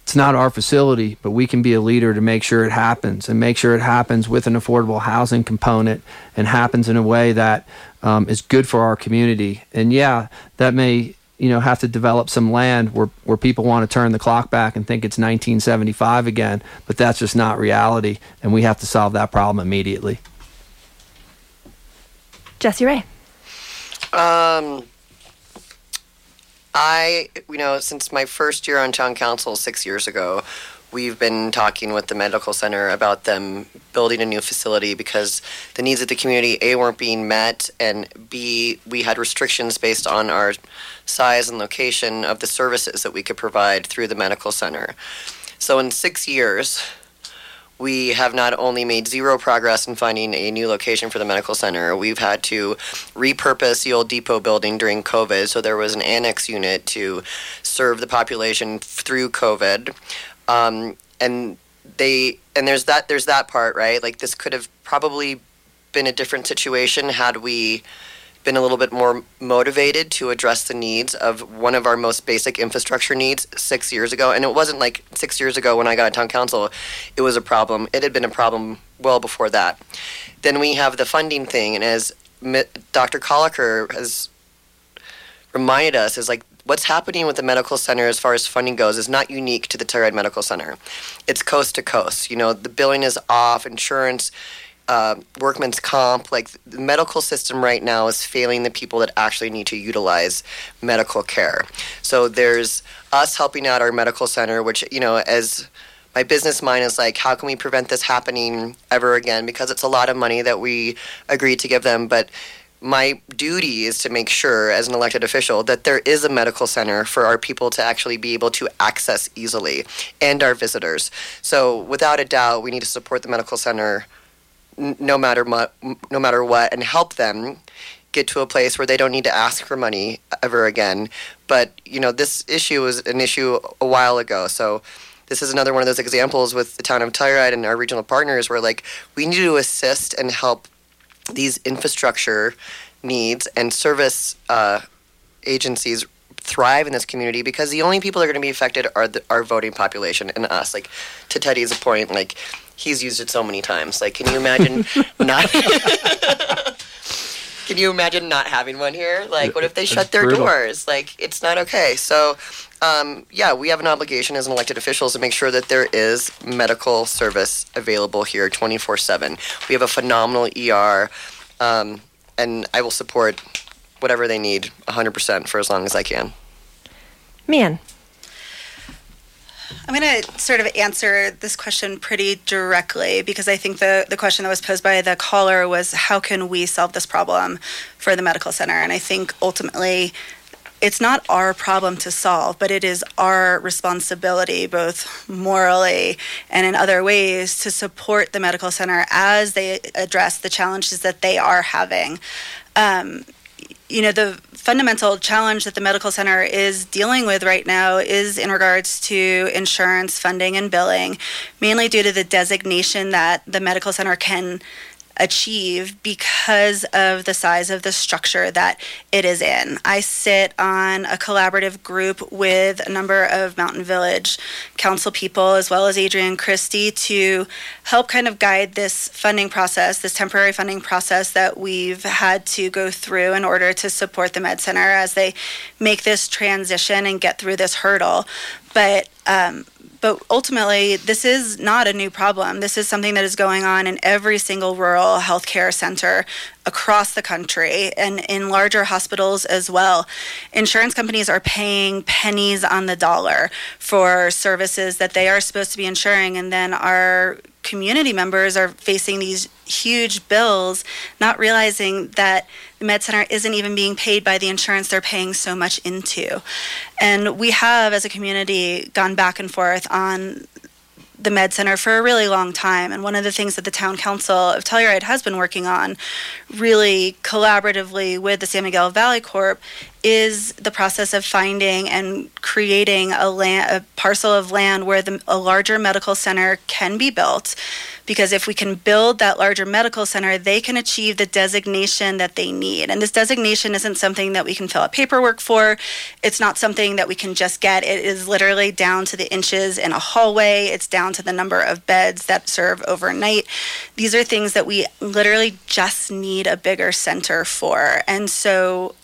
it's not our facility, but we can be a leader to make sure it happens and make sure it happens with an affordable housing component and happens in a way that um, is good for our community. And yeah, that may you know have to develop some land where where people want to turn the clock back and think it's 1975 again, but that's just not reality, and we have to solve that problem immediately. Jessie Rae. Um, I, you know, since my first year on town council six years ago, we've been talking with the medical center about them building a new facility because the needs of the community a weren't being met and b we had restrictions based on our size and location of the services that we could provide through the medical center. So in six years we have not only made zero progress in finding a new location for the medical center, we've had to repurpose the old depot building during COVID. So there was an annex unit to serve the population through COVID. Um, and they and there's that there's that part, right? Like this could have probably been a different situation had we been a little bit more motivated to address the needs of one of our most basic infrastructure needs six years ago. And it wasn't like six years ago when I got on town council, it was a problem. It had been a problem well before that. Then we have the funding thing, and as Dr. Colliker has reminded us, is like what's happening with the medical center as far as funding goes is not unique to the Telluride Medical Center. It's coast to coast. You know, the billing is off, insurance uh, workman's comp. Like the medical system right now is failing the people that actually need to utilize medical care. So there's us helping out our medical center, which, you know, as my business mind is like, how can we prevent this happening ever again? Because it's a lot of money that we agreed to give them. But my duty is to make sure, as an elected official, that there is a medical center for our people to actually be able to access easily and our visitors. So, without a doubt, we need to support the medical center no matter what, no matter what, and help them get to a place where they don't need to ask for money ever again. But you know, this issue was an issue a while ago, so this is another one of those examples with the town of Telluride and our regional partners where like we need to assist and help these infrastructure needs and service uh, agencies thrive in this community because the only people that are going to be affected are the, our voting population and us. Like to Teddy's point, like he's used it so many times. Like, can you imagine [LAUGHS] not? [LAUGHS] can you imagine not having one here? Like, what if they shut their brutal. doors? Like, it's not okay. So, um, yeah, we have an obligation as an elected officials to make sure that there is medical service available here 24 7. We have a phenomenal ER, um, and I will support whatever they need 100% for as long as I can. Man, I'm going to sort of answer this question pretty directly because I think the, the question that was posed by the caller was how can we solve this problem for the medical center? And I think ultimately it's not our problem to solve, but it is our responsibility, both morally and in other ways, to support the medical center as they address the challenges that they are having. Um, you know, the fundamental challenge that the medical center is dealing with right now is in regards to insurance funding and billing, mainly due to the designation that the medical center can achieve because of the size of the structure that it is in. I sit on a collaborative group with a number of Mountain Village council people, as well as Adrian Christie, to help kind of guide this funding process, this temporary funding process that we've had to go through in order to support the Med Center as they make this transition and get through this hurdle. But um, but ultimately, this is not a new problem. This is something that is going on in every single rural healthcare center across the country and in larger hospitals as well. Insurance companies are paying pennies on the dollar for services that they are supposed to be insuring, and then our community members are facing these huge bills, not realizing that the Med Center isn't even being paid by the insurance they're paying so much into. And we have, as a community, gone back and forth on the Med Center for a really long time. And one of the things that the Town Council of Telluride has been working on, really collaboratively with the San Miguel Valley Corp, is the process of finding and creating a, land, a parcel of land where the, a larger medical center can be built because if we can build that larger medical center, they can achieve the designation that they need. And this designation isn't something that we can fill out paperwork for. It's not something that we can just get. It is literally down to the inches in a hallway, it's down to the number of beds that serve overnight. These are things that we literally just need a bigger center for. And so,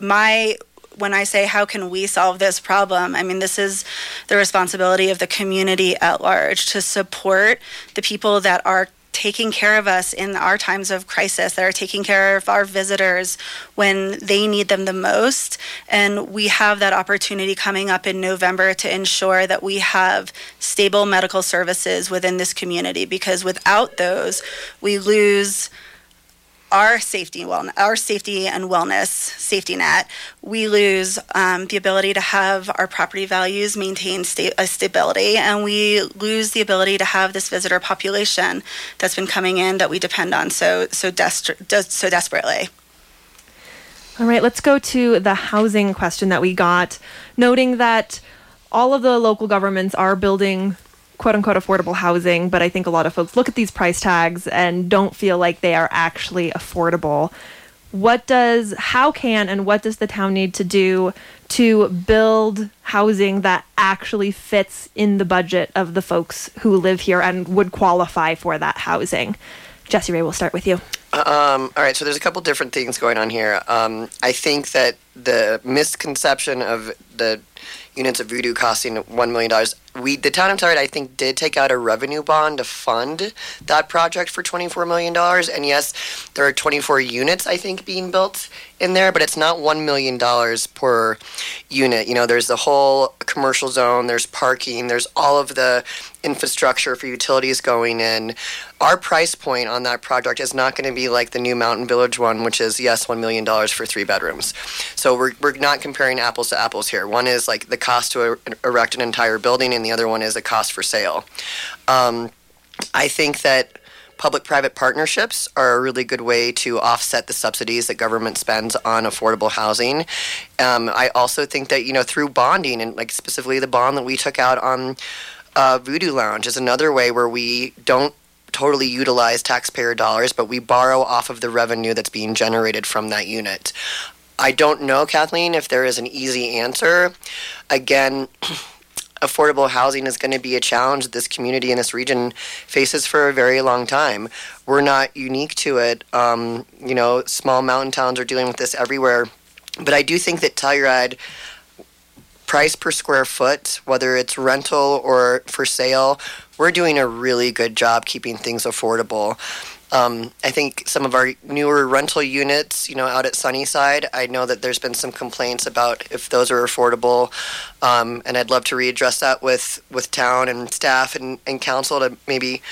my when I say how can we solve this problem, I mean this is the responsibility of the community at large to support the people that are taking care of us in our times of crisis, that are taking care of our visitors when they need them the most. And we have that opportunity coming up in November to ensure that we have stable medical services within this community because without those, we lose our safety well our safety and wellness safety net, we lose um, the ability to have our property values maintain sta- a stability, and we lose the ability to have this visitor population that's been coming in that we depend on so so des- so desperately. All right, let's go to the housing question that we got, noting that all of the local governments are building quote unquote affordable housing, but I think a lot of folks look at these price tags and don't feel like they are actually affordable. What does, how can, and what does the town need to do to build housing that actually fits in the budget of the folks who live here and would qualify for that housing? Jessie Rae, we'll start with you. Um, all right, so there's a couple different things going on here. Um, I think that the misconception of the units of voodoo costing $1 million we the town of Telluride, I think, did take out a revenue bond to fund that project for $24 million. And yes, there are 24 units, I think, being built in there, but it's not $1 million per unit. You know, there's the whole commercial zone, there's parking, there's all of the infrastructure for utilities going in. Our price point on that project is not going to be like the new Mountain Village one, which is, yes, $1 million for three bedrooms. So we're, we're not comparing apples to apples here. One is like the cost to erect an entire building, and the other one is a cost for sale. Um, I think that public-private partnerships are a really good way to offset the subsidies that government spends on affordable housing. Um, I also think that you know through bonding and like specifically the bond that we took out on uh, Voodoo Lounge is another way where we don't totally utilize taxpayer dollars, but we borrow off of the revenue that's being generated from that unit. I don't know, Kathleen, if there is an easy answer. Again, [CLEARS THROAT] affordable housing is going to be a challenge that this community in this region faces for a very long time. We're not unique to it. Um, you know, small mountain towns are dealing with this everywhere. But I do think that Telluride price per square foot, whether it's rental or for sale, we're doing a really good job keeping things affordable. Um, I think some of our newer rental units, you know, out at Sunnyside, I know that there's been some complaints about if those are affordable, um, and I'd love to readdress that with with town and staff and, and council to maybe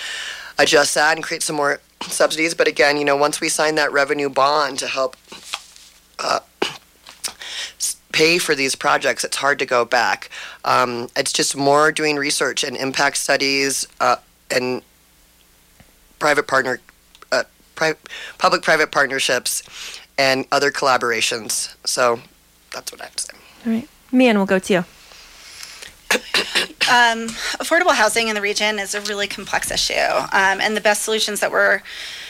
adjust that and create some more subsidies. But again, you know, once we sign that revenue bond to help. Uh, pay for these projects, it's hard to go back. Um, it's just more doing research and impact studies uh, and private partner pri- public-private partnerships, and other collaborations. So that's what I have to say. All right, Meehan, we'll go to you. Um, affordable housing in the region is a really complex issue, um, and the best solutions that we're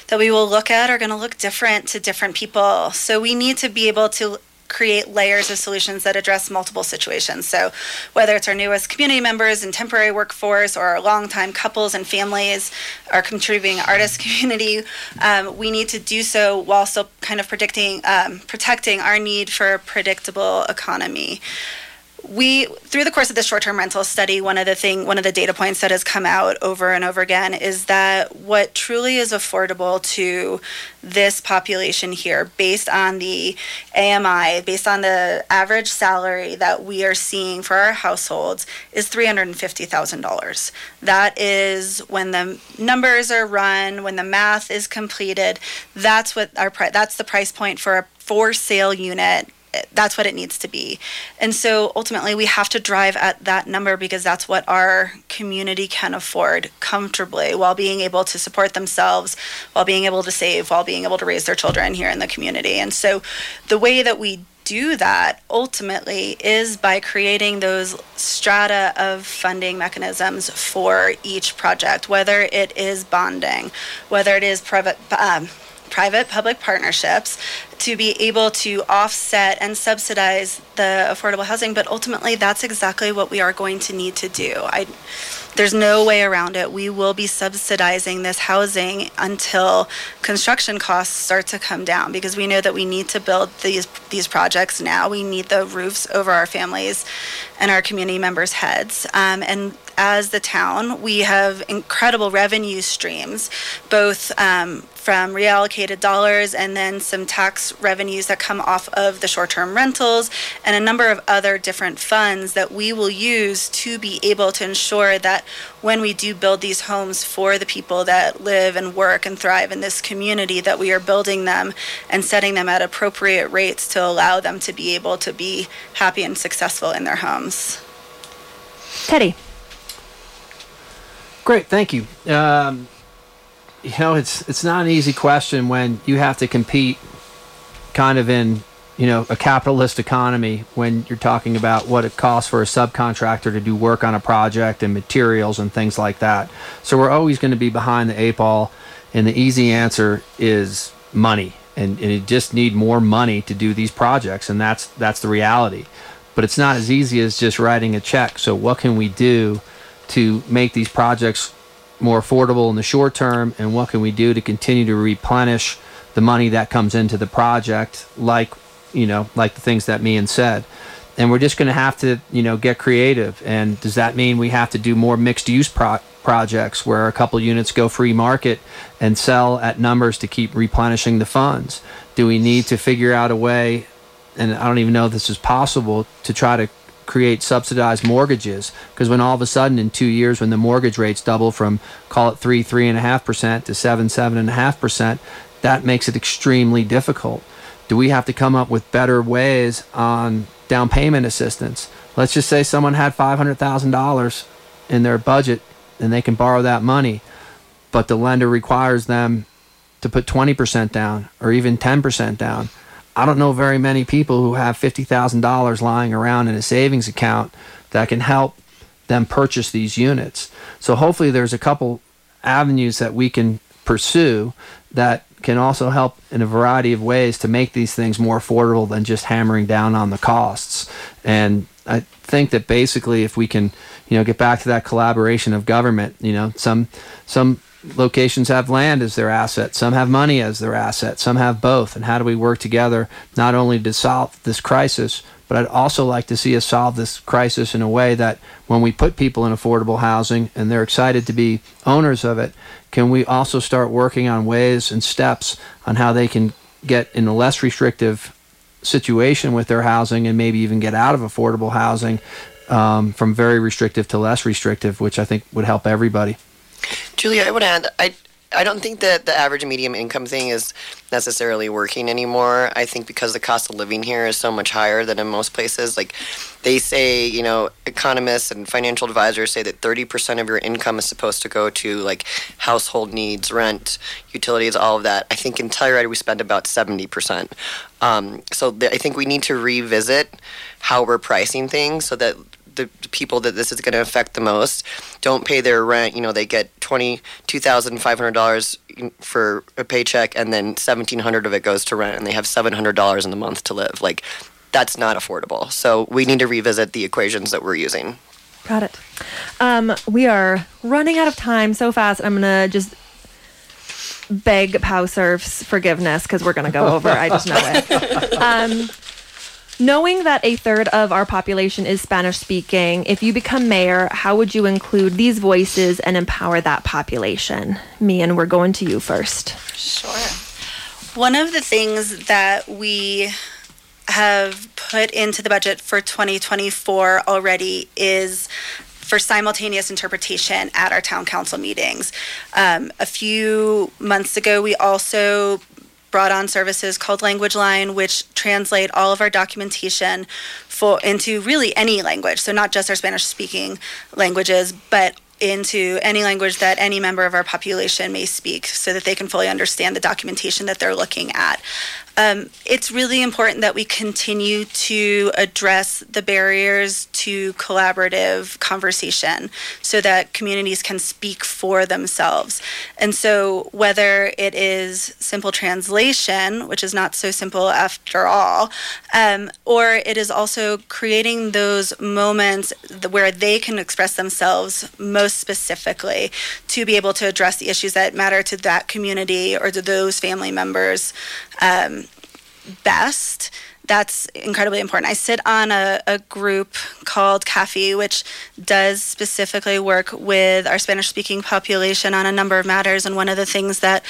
that we will look at are going to look different to different people. So we need to be able to create layers of solutions that address multiple situations. So, whether it's our newest community members and temporary workforce or our longtime couples and families, our contributing artist [LAUGHS] community, um, we need to do so while still kind of predicting, um, protecting our need for a predictable economy we through the course of the short-term rental study one of the thing one of the data points that has come out over and over again is that what truly is affordable to this population here based on the AMI based on the average salary that we are seeing for our households is $350,000 that is when the numbers are run when the math is completed that's what our that's the price point for a for sale unit that's what it needs to be. And so ultimately, we have to drive at that number because that's what our community can afford comfortably while being able to support themselves, while being able to save, while being able to raise their children here in the community. And so the way that we do that ultimately is by creating those strata of funding mechanisms for each project, whether it is bonding, whether it is private. Um, private public partnerships to be able to offset and subsidize the affordable housing but ultimately that's exactly what we are going to need to do i there's no way around it. We will be subsidizing this housing until construction costs start to come down because we know that we need to build these these projects now. We need the roofs over our families and our community members' heads. Um, and as the town, we have incredible revenue streams, both um, from reallocated dollars and then some tax revenues that come off of the short term rentals and a number of other different funds that we will use to be able to ensure that when we do build these homes for the people that live and work and thrive in this community that we are building them and setting them at appropriate rates to allow them to be able to be happy and successful in their homes. Teddy. Great, thank you. Um, you know, it's it's not an easy question when you have to compete, kind of in you know a capitalist economy when you're talking about what it costs for a subcontractor to do work on a project and materials and things like that. So we're always going to be behind the eight ball, and the easy answer is money, and, and you just need more money to do these projects, and that's that's the reality. But it's not as easy as just writing a check. So what can we do to make these projects more affordable in the short term and what can we do to continue to replenish the money that comes into the project like you know like the things that Meehan said. And we're just going to have to you know get creative. And does that mean we have to do more mixed use pro- projects where a couple units go free market and sell at numbers to keep replenishing the funds? Do we need to figure out a way and I don't even know if this is possible to try to create subsidized mortgages. Because when all of a sudden in two years when the mortgage rates double from call it three three and a half percent to seven seven and a half percent that makes it extremely difficult. Do we have to come up with better ways on down payment assistance? Let's just say someone had $500000 in their budget and they can borrow that money but the lender requires them to put 20% down or even 10% down I don't know very many people who have $50,000 lying around in a savings account that can help them purchase these units. So hopefully there's a couple avenues that we can pursue that can also help in a variety of ways to make these things more affordable than just hammering down on the costs. And I think that basically if we can, you know, get back to that collaboration of government, you know, some some locations have land as their asset, some have money as their asset, some have both. And how do we work together not only to solve this crisis, but I'd also like to see us solve this crisis in a way that when we put people in affordable housing and they're excited to be owners of it, can we also start working on ways and steps on how they can get in a less restrictive situation with their housing and maybe even get out of affordable housing um, from very restrictive to less restrictive, which I think would help everybody. Julia, I would add, I I don't think that the average medium income thing is necessarily working anymore. I think because the cost of living here is so much higher than in most places. Like they say, you know, economists and financial advisors say that 30% of your income is supposed to go to like household needs, rent, utilities, all of that. I think in Telluride we spend about 70%. Um, so th- I think we need to revisit how we're pricing things so that the, people that this is going to affect the most don't pay their rent. You know, they get twenty two thousand five hundred dollars for a paycheck, and then seventeen hundred of it goes to rent, and they have seven hundred dollars in the month to live. Like, that's not affordable. So we need to revisit the equations that we're using. Got it. Um, we are running out of time so fast. I'm gonna just beg POW Surf's forgiveness because we're gonna go over. I just know it. [LAUGHS] Um, Knowing that a third of our population is Spanish speaking, if you become mayor, how would you include these voices and empower that population? Meehan we're going to you first. Sure. One of the things that we have put into the budget for 2024 already is for simultaneous interpretation at our town council meetings. Um, a few months ago, we also brought on services called Language Line, which translate all of our documentation for into really any language. So not just our Spanish speaking languages, but into any language that any member of our population may speak so that they can fully understand the documentation that they're looking at. Um, it's really important that we continue to address the barriers to collaborative conversation so that communities can speak for themselves. And so, whether it is simple translation, which is not so simple after all, um, or it is also creating those moments where they can express themselves most specifically to be able to address the issues that matter to that community or to those family members um, best that's incredibly important. I sit on a, a group called CAFI, which does specifically work with our Spanish speaking population on a number of matters. And one of the things that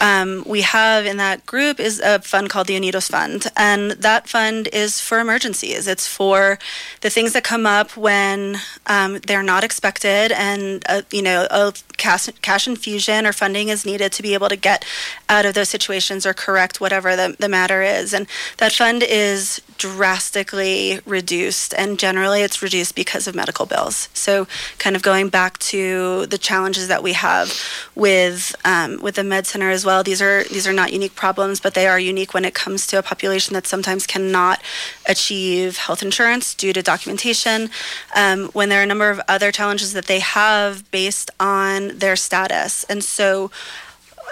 um, we have in that group is a fund called the Unidos Fund. And that fund is for emergencies, it's for the things that come up when um, they're not expected and, uh, you know, a cash, cash infusion or funding is needed to be able to get out of those situations or correct whatever the, the matter is. And that fund is drastically reduced, and generally it's reduced because of medical bills. So, kind of going back to the challenges that we have with um, with the med center as well. These are these are not unique problems, but they are unique when it comes to a population that sometimes cannot achieve health insurance due to documentation. Um, when there are a number of other challenges that they have based on their status, and so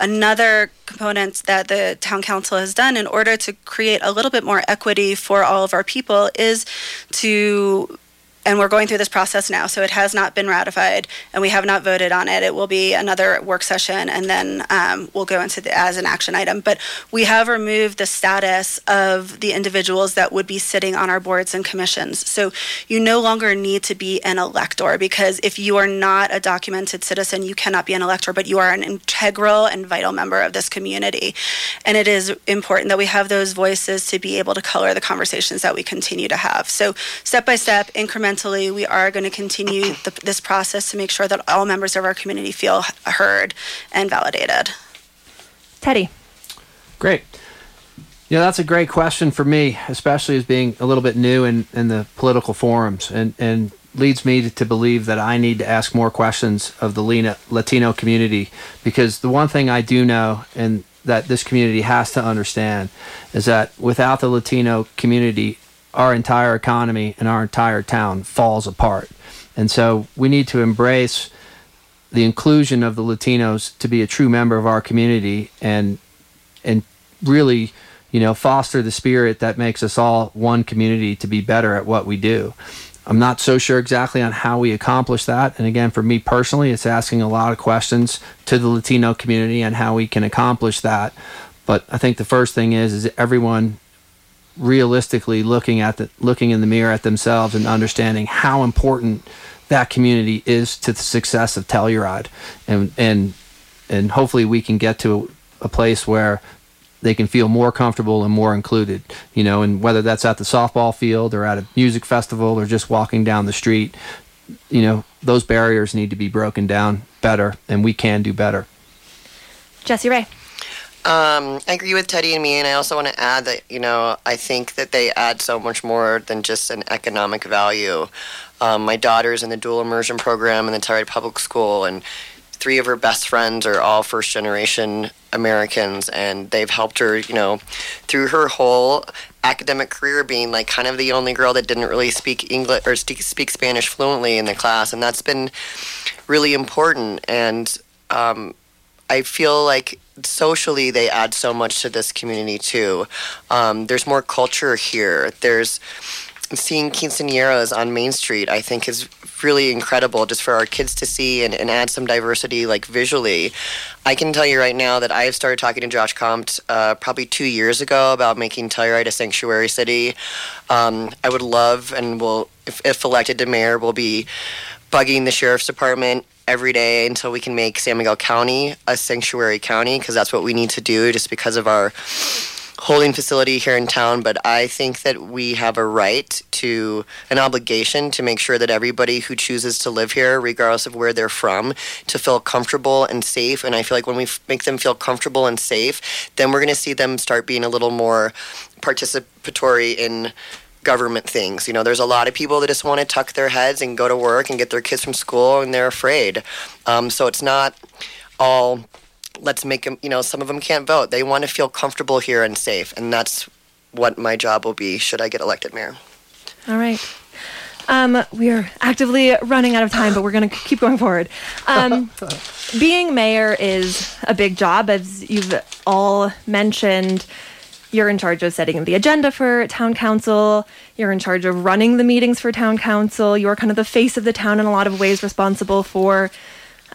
another component that the town council has done in order to create a little bit more equity for all of our people is to and we're going through this process now, so it has not been ratified, and we have not voted on it. It will be another work session, and then um, we'll go into the, as an action item. But we have removed the status of the individuals that would be sitting on our boards and commissions. So you no longer need to be an elector because if you are not a documented citizen, you cannot be an elector, but you are an integral and vital member of this community. And it is important that we have those voices to be able to color the conversations that we continue to have. So step by step, incremental incrementally, we are going to continue the, this process to make sure that all members of our community feel heard and validated. Teddy. Great. Yeah, that's a great question for me, especially as being a little bit new in, in the political forums, and, and leads me to, to believe that I need to ask more questions of the Latino community because the one thing I do know and that this community has to understand is that without the Latino community, our entire economy and our entire town falls apart. And so we need to embrace the inclusion of the Latinos to be a true member of our community and and really, you know, foster the spirit that makes us all one community to be better at what we do. I'm not so sure exactly on how we accomplish that. And again, for me personally, it's asking a lot of questions to the Latino community and how we can accomplish that. But I think the first thing is is everyone realistically looking at the looking in the mirror at themselves and understanding how important that community is to the success of Telluride, and and and hopefully we can get to a place where they can feel more comfortable and more included. You know, and whether that's at the softball field or at a music festival or just walking down the street, you know, those barriers need to be broken down better, and we can do better. Jessie Rae. Um, I agree with Teddy and me, and I also want to add that you know I think that they add so much more than just an economic value. Um, my daughter's in the dual immersion program in the Telluride Public School, and three of her best friends are all first generation Americans, and they've helped her, you know, through her whole academic career being like kind of the only girl that didn't really speak English or speak Spanish fluently in the class, and that's been really important. And um, I feel like socially they add so much to this community too. Um, there's more culture here. There's seeing quinceañeras on Main Street. I think is really incredible just for our kids to see and, and add some diversity like visually. I can tell you right now that I've started talking to Josh Compt uh, probably two years ago about making Telluride a sanctuary city. Um, I would love and will, if, if elected to mayor, will be bugging the sheriff's department every day until we can make San Miguel County a sanctuary county because that's what we need to do just because of our holding facility here in town. But I think that we have a right to an obligation to make sure that everybody who chooses to live here, regardless of where they're from, to feel comfortable and safe. And I feel like when we make them feel comfortable and safe, then we're going to see them start being a little more participatory in government things. You know, there's a lot of people that just want to tuck their heads and go to work and get their kids from school, and they're afraid. Um, so it's not all let's make them. You know, some of them can't vote. They want to feel comfortable here and safe, and that's what my job will be should I get elected mayor. All right. Um, we are actively running out of time, but we're going to keep going forward. Um, [LAUGHS] being mayor is a big job, as you've all mentioned you're in charge of setting the agenda for town council. You're in charge of running the meetings for town council. You're kind of the face of the town in a lot of ways, responsible for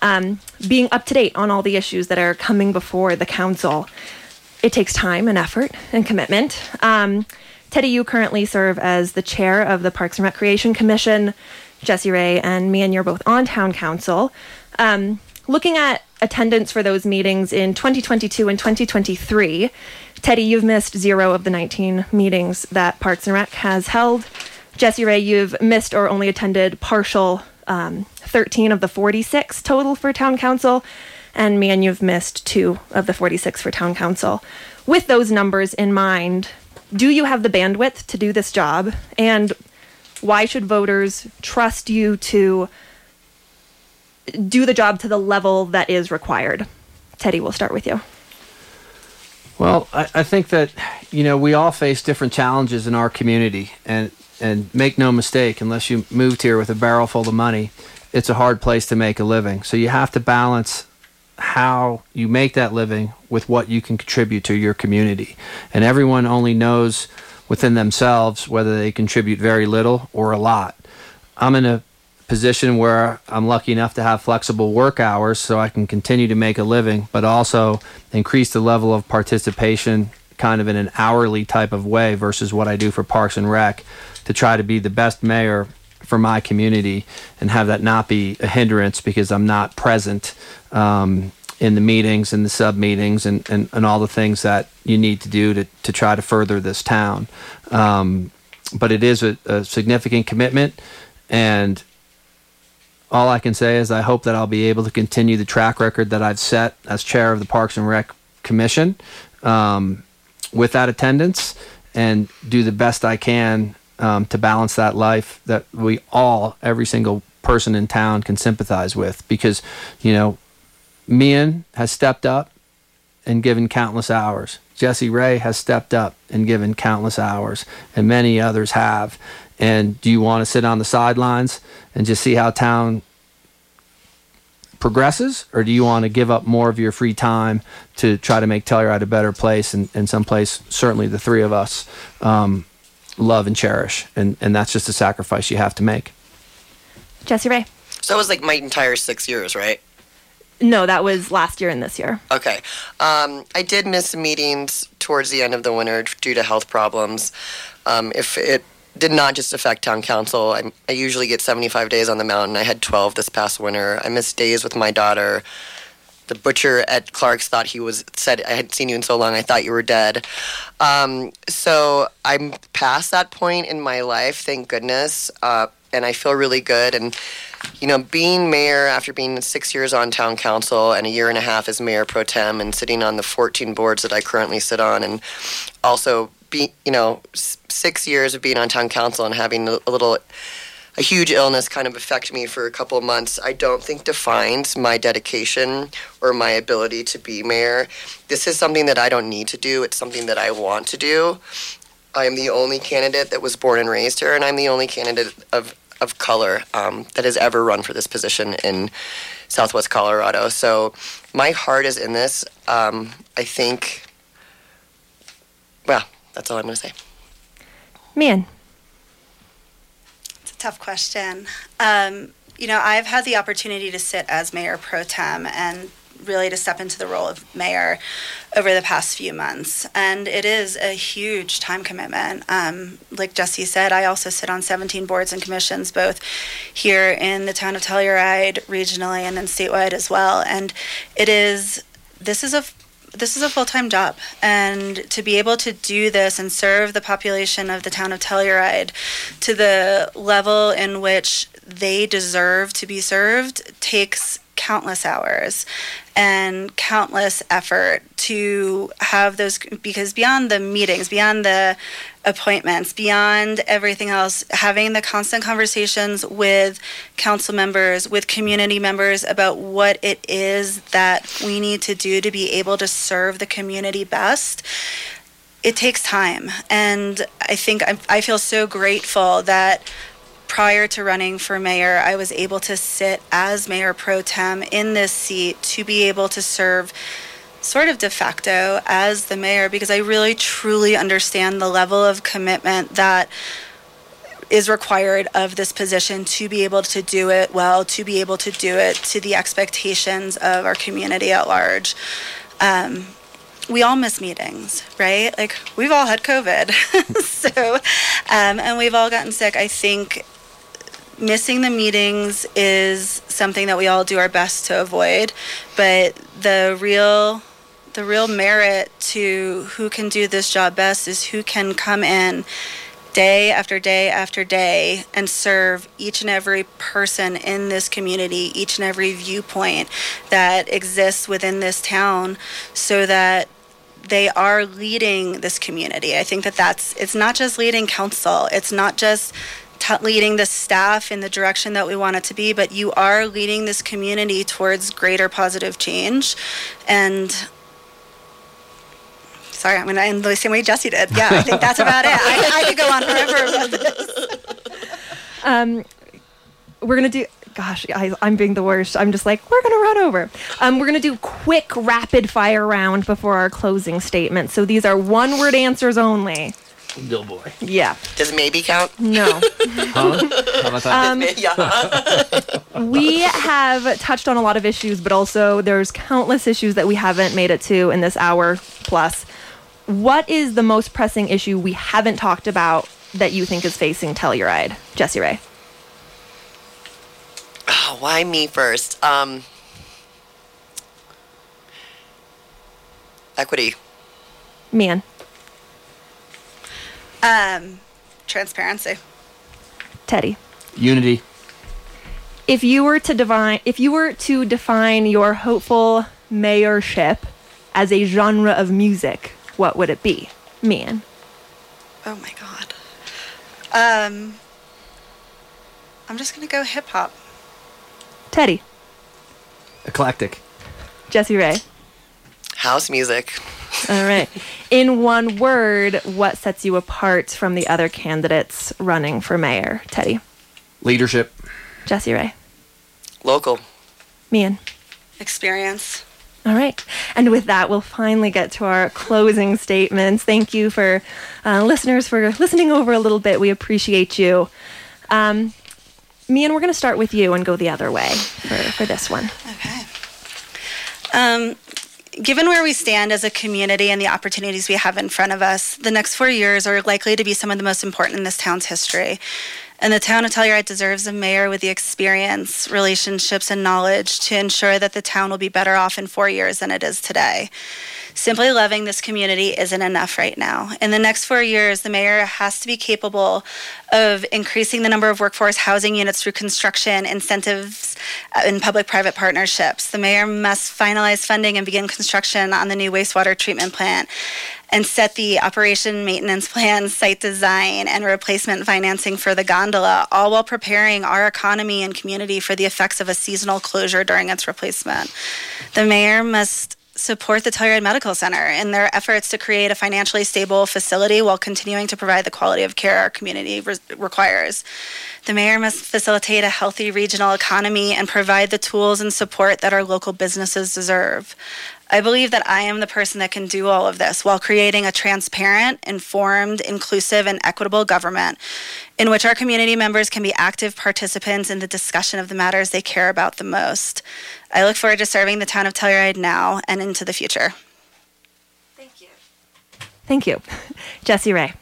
um, being up to date on all the issues that are coming before the council. It takes time and effort and commitment. Um, Teddy, you currently serve as the chair of the Parks and Recreation Commission. Jessie Rae and Meehan you're both on town council. Um, looking at attendance for those meetings in 2022 and 2023, Teddy, you've missed zero of the 19 meetings that Parks and Rec has held. Jessie Rae, you've missed or only attended partial um, 13 of the 46 total for town council. And Meehan you've missed two of the 46 for town council. With those numbers in mind, do you have the bandwidth to do this job? And why should voters trust you to do the job to the level that is required? Teddy, we'll start with you. Well, I, I think that you know we all face different challenges in our community, and and make no mistake, unless you moved here with a barrel full of money, it's a hard place to make a living. So you have to balance how you make that living with what you can contribute to your community, and everyone only knows within themselves whether they contribute very little or a lot. I'm in a position where I'm lucky enough to have flexible work hours so I can continue to make a living, but also increase the level of participation kind of in an hourly type of way versus what I do for Parks and Rec to try to be the best mayor for my community and have that not be a hindrance because I'm not present um, in the meetings and the sub meetings and, and, and all the things that you need to do to, to try to further this town. Um, but it is a, a significant commitment and all I can say is I hope that I'll be able to continue the track record that I've set as chair of the Parks and Rec Commission um, with that attendance and do the best I can um, to balance that life that we all, every single person in town, can sympathize with. Because, you know, Meehan has stepped up and given countless hours. Jessie Rae has stepped up and given countless hours, and many others have. And do you want to sit on the sidelines and just see how town progresses, or do you want to give up more of your free time to try to make Telluride a better place and, and someplace certainly the three of us um, love and cherish, and and that's just a sacrifice you have to make. Jessie Rae. So that was like my entire six years, right? No, that was last year and this year. Okay. Um, I did miss meetings towards the end of the winter due to health problems. Um, if it did not just affect town council, I, I usually get 75 days on the mountain. I had 12 this past winter. I missed days with my daughter the butcher at Clark's thought he was said I hadn't seen you in so long. I thought you were dead. Um, so I'm past that point in my life, thank goodness, uh, and I feel really good. And you know, being mayor after being six years on town council and a year and a half as mayor pro tem, and sitting on the 14 boards that I currently sit on, and also be you know six years of being on town council and having a, little a huge illness kind of affect me for a couple of months, I don't think defines my dedication or my ability to be mayor. This is something that I don't need to do, it's something that I want to do. I am the only candidate that was born and raised here, and I'm the only candidate of, of color um, that has ever run for this position in Southwest Colorado. So my heart is in this. Um, I think, well, that's all I'm going to say. Man, it's a tough question. Um, you know, I've had the opportunity to sit as mayor pro tem and really to step into the role of mayor over the past few months. And it is a huge time commitment. Um, like Jessie said, I also sit on 17 boards and commissions, both here in the town of Telluride, regionally, and then statewide as well. And it is, this is a this is a full time job, and to be able to do this and serve the population of the town of Telluride to the level in which they deserve to be served takes countless hours and countless effort to have those because beyond the meetings beyond the appointments beyond everything else having the constant conversations with council members with community members about what it is that we need to do to be able to serve the community best it takes time. And i think i, I feel so grateful that prior to running for mayor, I was able to sit as mayor pro tem in this seat to be able to serve sort of de facto as the mayor because I really truly understand the level of commitment that is required of this position to be able to do it well, to be able to do it to the expectations of our community at large. Um, we all miss meetings, right? Like we've all had COVID, [LAUGHS] so um, and we've all gotten sick. I think missing the meetings is something that we all do our best to avoid, but the real the real merit to who can do this job best is who can come in day after day after day and serve each and every person in this community, each and every viewpoint that exists within this town so that they are leading this community. I think that that's it's not just leading council, it's not just t- leading the staff in the direction that we want it to be, but you are leading this community towards greater positive change and Sorry, I'm going to end the same way Jessie did. Yeah, I think that's about it. I, I could go on forever. [LAUGHS] Um, we're gonna do. Gosh, I, I'm being the worst. I'm just like we're gonna run over. Um, we're gonna do quick rapid fire round before our closing statement. So these are one word answers only. Bill boy. Yeah. Does maybe count? No. [LAUGHS] Huh? How about that? Um, yeah. we have touched on a lot of issues, but also there's countless issues that we haven't made it to in this hour plus. What is the most pressing issue we haven't talked about that you think is facing Telluride? Jessie Rae. Oh, why me first? Um, equity. Man. Um, transparency. Teddy. Unity. If you were to define if you were to define your hopeful mayorship as a genre of music, what would it be? Man. Oh my god. Um, I'm just gonna go hip hop. Teddy. Eclectic. Jessie Rae. House music. All right. In one word, what sets you apart from the other candidates running for mayor? Teddy. Leadership. Jessie Rae. Local. Meehan. Experience. All right. And with that, we'll finally get to our closing statements. Thank you for uh, listeners for listening over a little bit. We appreciate you. Um, Meehan, we're going to start with you and go the other way for, for this one. Okay. Um, given where we stand as a community and the opportunities we have in front of us, the next four years are likely to be some of the most important in this town's history. And the town of Telluride deserves a mayor with the experience, relationships, and knowledge to ensure that the town will be better off in four years than it is today. Simply loving this community isn't enough right now. In the next four years, the mayor has to be capable of increasing the number of workforce housing units through construction, incentives, uh, and public private partnerships. The mayor must finalize funding and begin construction on the new wastewater treatment plant and set the operation maintenance plan, site design, and replacement financing for the gondola, all while preparing our economy and community for the effects of a seasonal closure during its replacement. The mayor must support the Telluride Medical Center in their efforts to create a financially stable facility while continuing to provide the quality of care our community re- requires. The mayor must facilitate a healthy regional economy and provide the tools and support that our local businesses deserve. I believe that I am the person that can do all of this while creating a transparent, informed, inclusive, and equitable government in which our community members can be active participants in the discussion of the matters they care about the most. I look forward to serving the town of Telluride now and into the future. Thank you. Thank you. [LAUGHS] Jessie Rae.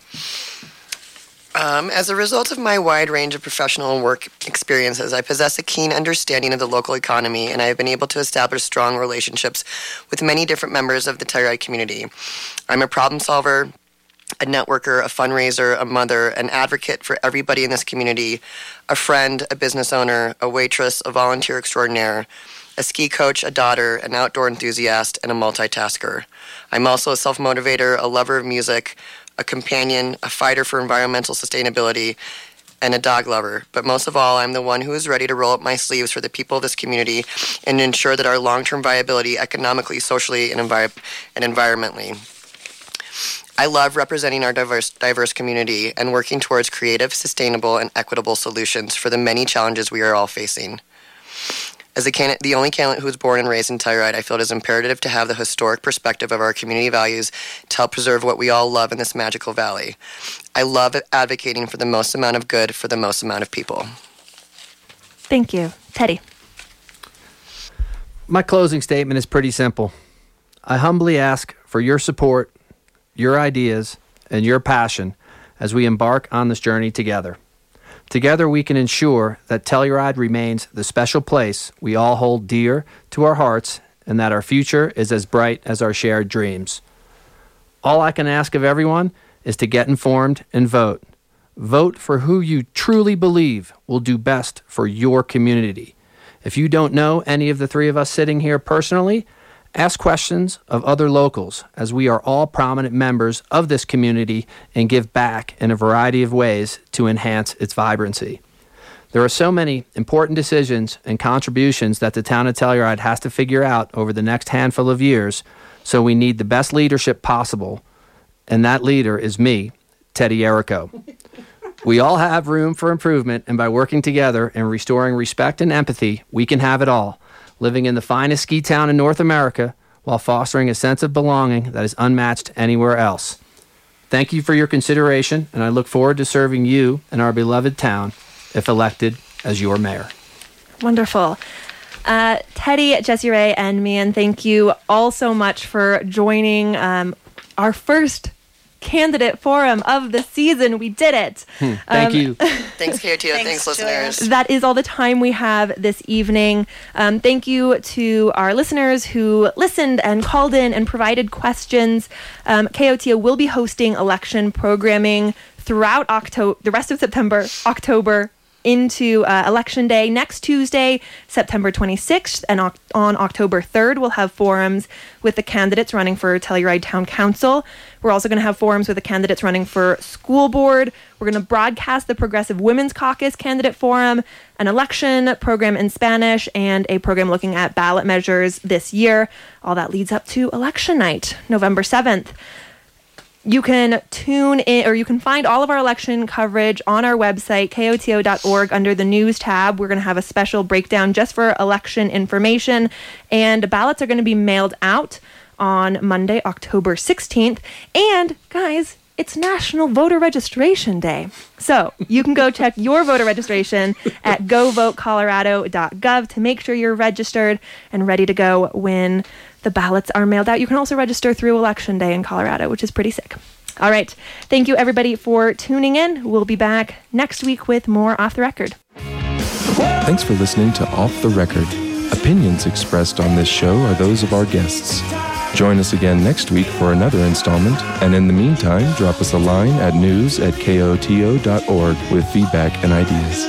Um, as a result of my wide range of professional and work experiences, I possess a keen understanding of the local economy, and I have been able to establish strong relationships with many different members of the Telluride community. I'm a problem solver, a networker, a fundraiser, a mother, an advocate for everybody in this community, a friend, a business owner, a waitress, a volunteer extraordinaire, a ski coach, a daughter, an outdoor enthusiast, and a multitasker. I'm also a self motivator, a lover of music, a companion, a fighter for environmental sustainability, and a dog lover. But most of all, I'm the one who is ready to roll up my sleeves for the people of this community and ensure that our long term viability economically, socially, and, envi- and environmentally. I love representing our diverse, diverse community and working towards creative, sustainable, and equitable solutions for the many challenges we are all facing. As the, can- the only candidate who was born and raised in Telluride, I feel it is imperative to have the historic perspective of our community values to help preserve what we all love in this magical valley. I love advocating for the most amount of good for the most amount of people. Thank you. Teddy. My closing statement is pretty simple. I humbly ask for your support, your ideas, and your passion as we embark on this journey together. Together, we can ensure that Telluride remains the special place we all hold dear to our hearts and that our future is as bright as our shared dreams. All I can ask of everyone is to get informed and vote. Vote for who you truly believe will do best for your community. If you don't know any of the three of us sitting here personally, Ask questions of other locals, as we are all prominent members of this community and give back in a variety of ways to enhance its vibrancy. There are so many important decisions and contributions that the town of Telluride has to figure out over the next handful of years, so we need the best leadership possible, and that leader is me, Teddy Errico. we all have room for improvement, and by working together and restoring respect and empathy, we can have it all living in the finest ski town in North America while fostering a sense of belonging that is unmatched anywhere else. Thank you for your consideration, and I look forward to serving you and our beloved town if elected as your mayor. Wonderful. Uh, Teddy, Jessie Rae, and Meehan, thank you all so much for joining um, our first candidate forum of the season. We did it. Hmm, thank um, you. [LAUGHS] Thanks, KOTO. Thanks, Thanks listeners. That is all the time we have this evening. Um, thank you to our listeners who listened and called in and provided questions. Um, KOTO will be hosting election programming throughout October, the rest of September, October, into uh, Election Day next Tuesday, September 26th, and on October 3rd, we'll have forums with the candidates running for Telluride Town Council. We're also going to have forums with the candidates running for school board. We're going to broadcast the Progressive Women's Caucus candidate forum, an election program in Spanish, and a program looking at ballot measures this year. All that leads up to election night, November 7th. You can tune in or you can find all of our election coverage on our website, koto.org, under the news tab. We're going to have a special breakdown just for election information, and ballots are going to be mailed out on Monday, October 16th. And guys, it's National Voter Registration Day. So you can go check your voter registration at govotecolorado.gov to make sure you're registered and ready to go when the ballots are mailed out. You can also register through Election Day in Colorado, which is pretty sick. All right. Thank you, everybody, for tuning in. We'll be back next week with more Off the Record. Thanks for listening to Off the Record. Opinions expressed on this show are those of our guests. Join us again next week for another installment, and in the meantime, drop us a line at news at koto.org with feedback and ideas.